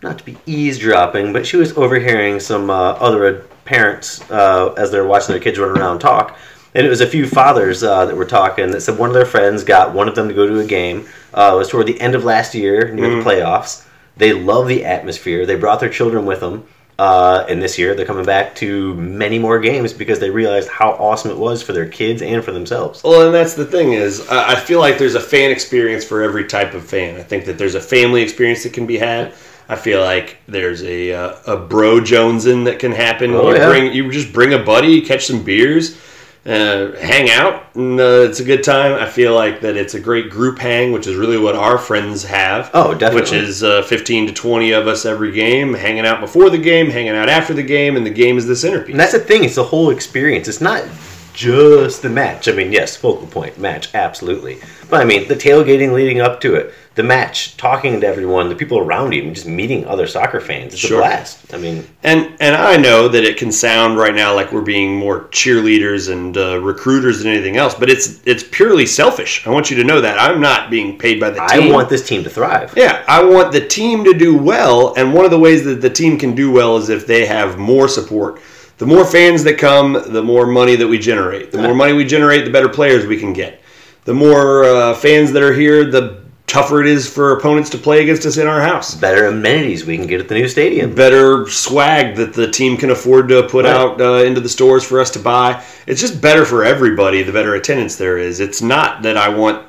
not to be eavesdropping, but she was overhearing some uh, other parents uh, as they're watching their kids run around talk. And it was a few fathers uh, that were talking that said one of their friends got one of them to go to a game. Uh, it was toward the end of last year, near Mm. the playoffs. They love the atmosphere. They brought their children with them. Uh, and this year, they're coming back to many more games because they realized how awesome it was for their kids and for themselves. Well, and that's the thing is, I I feel like there's a fan experience for every type of fan. I think that there's a family experience that can be had. I feel like there's a uh, a bro jonesing that can happen. Oh, you yeah. bring you just bring a buddy, catch some beers, uh, hang out, and uh, it's a good time. I feel like that it's a great group hang, which is really what our friends have. Oh, definitely. Which is uh, 15 to 20 of us every game, hanging out before the game, hanging out after the game, and the game is the centerpiece. And that's the thing; it's the whole experience. It's not just the match. I mean, yes, focal point match, absolutely. But I mean, the tailgating leading up to it, the match, talking to everyone, the people around you, and just meeting other soccer fans. It's Sure. a blast. I mean, And and I know that it can sound right now like we're being more cheerleaders and uh, recruiters than anything else, but it's it's purely selfish. I want you to know that I'm not being paid by the team. I want this team to thrive. Yeah, I want the team to do well, and one of the ways that the team can do well is if they have more support. The more fans that come, the more money that we generate. The more money we generate, the better players we can get. The more uh, fans that are here, the tougher it is for opponents to play against us in our house. Better amenities we can get at the new stadium. Better swag that the team can afford to put Right. out uh, into the stores for us to buy. It's just better for everybody the better attendance there is. It's not that I want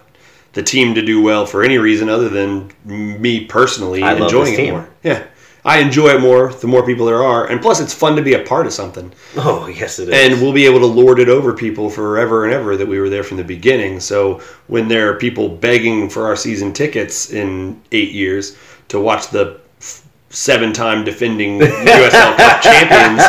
the team to do well for any reason other than me personally I enjoying it team. more. Yeah. I enjoy it more the more people there are. And plus, it's fun to be a part of something. Oh, yes, it is. And we'll be able to lord it over people forever and ever that we were there from the beginning. So when there are people begging for our season tickets in eight years to watch the seven-time defending USL Cup champions,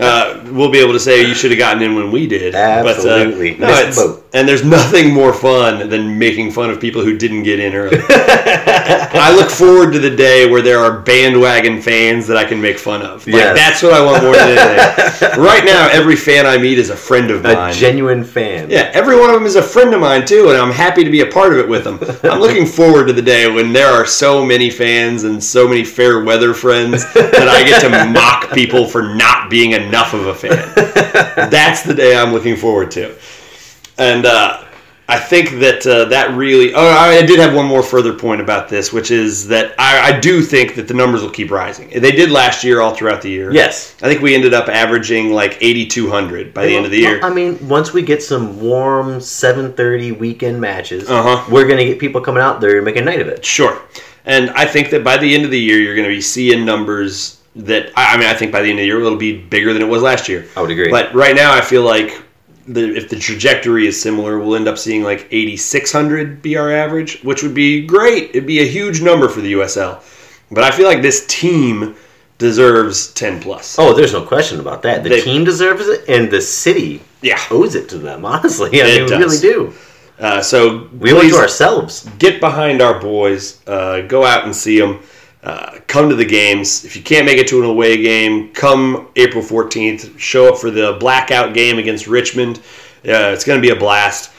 uh, we'll be able to say you should have gotten in when we did. Absolutely. But, uh, no, Missed it's- the boat. And there's nothing more fun than making fun of people who didn't get in early. I look forward to the day where there are bandwagon fans that I can make fun of. Like Yes. that's what I want more than anything. right now, every fan I meet is a friend of mine. a genuine fan. yeah, every one of them is a friend of mine too, and I'm happy to be a part of it with them. I'm looking forward to the day when there are so many fans and so many fair weather friends that I get to mock people for not being enough of a fan. That's the day I'm looking forward to. And uh, I think that uh, that really. Oh, I did have one more further point about this, which is that I, I do think that the numbers will keep rising. They did last year, all throughout the year. Yes. I think we ended up averaging like 8,200 by the end of the year. Well, I mean, once we get some warm 7:30 weekend matches, Uh-huh. we're gonna get people coming out there and make a night of it. Sure. And I think that by the end of the year, you're going to be seeing numbers that, I mean, I think by the end of the year, it'll be bigger than it was last year. I would agree. But right now, I feel like the, if the trajectory is similar, we'll end up seeing like 8,600 be our average, which would be great. It'd be a huge number for the USL. But I feel like this team deserves 10 plus. oh, there's no question about that. The They- team deserves it, and the city Yeah. owes it to them. Honestly, I mean, we really do. Uh, so We owe it to ourselves. get behind our boys. Uh, go out and see them. Uh, come to the games. If you can't make it to an away game, come April 14th. Show up for the blackout game against Richmond. Uh, it's going to be a blast.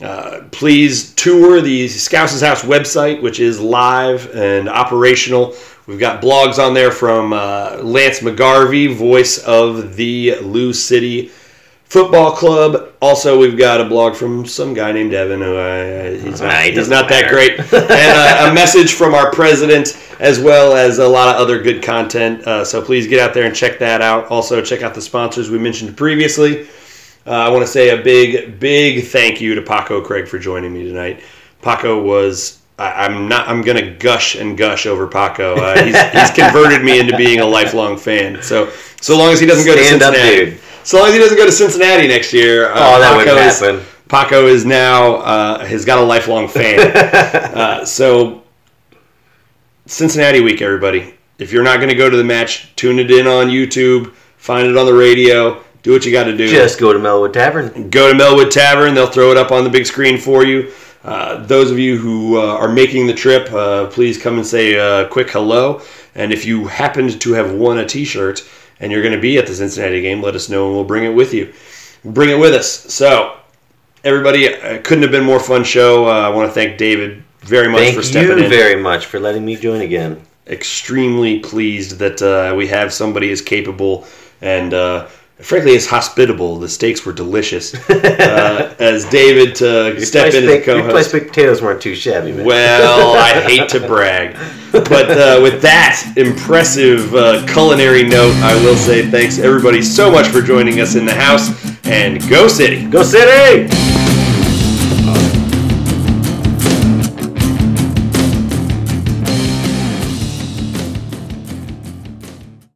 Uh, please tour the Scouse's House website, which is live and operational. We've got blogs on there from uh, Lance McGarvey, voice of the Lou City Football Club. Also, we've got a blog from some guy named Evan. Who I, he's Ah, not, he he's doesn't that great. and uh, a message from our president, as well as a lot of other good content. Uh, so please get out there and check that out. Also, check out the sponsors we mentioned previously. Uh, I want to say a big, big thank you to Paco Craig for joining me tonight. Paco was. I, I'm not. I'm gonna gush and gush over Paco. Uh, he's, he's converted me into being a lifelong fan. So so long as he doesn't go to Stand up, Cincinnati, dude. So long as he doesn't go to Cincinnati next year. Uh, Oh, that wouldn't Paco is- happen. Paco is now uh, has got a lifelong fan. uh, so Cincinnati week, everybody. If you're not going to go to the match, tune it in on YouTube. Find it on the radio. Do what you got to do. Just go to Mellwood Tavern. Go to Mellwood Tavern. They'll throw it up on the big screen for you. Uh, those of you who uh, are making the trip, uh, please come and say a quick hello. And if you happened to have won a T-shirt and you're going to be at the Cincinnati game, let us know and we'll bring it with you. Bring it with us. So, everybody, it couldn't have been more fun show. Uh, I want to thank David very much for stepping in. Thank you very much for letting me join again. extremely pleased that uh, we have somebody as capable and uh, frankly as hospitable. The steaks were delicious. Uh, as David to step in as a Your co-host. place potatoes weren't too shabby, man. Well, I hate to brag, but uh, with that impressive uh, culinary note, I will say thanks everybody so much for joining us in the house and go city. Go City!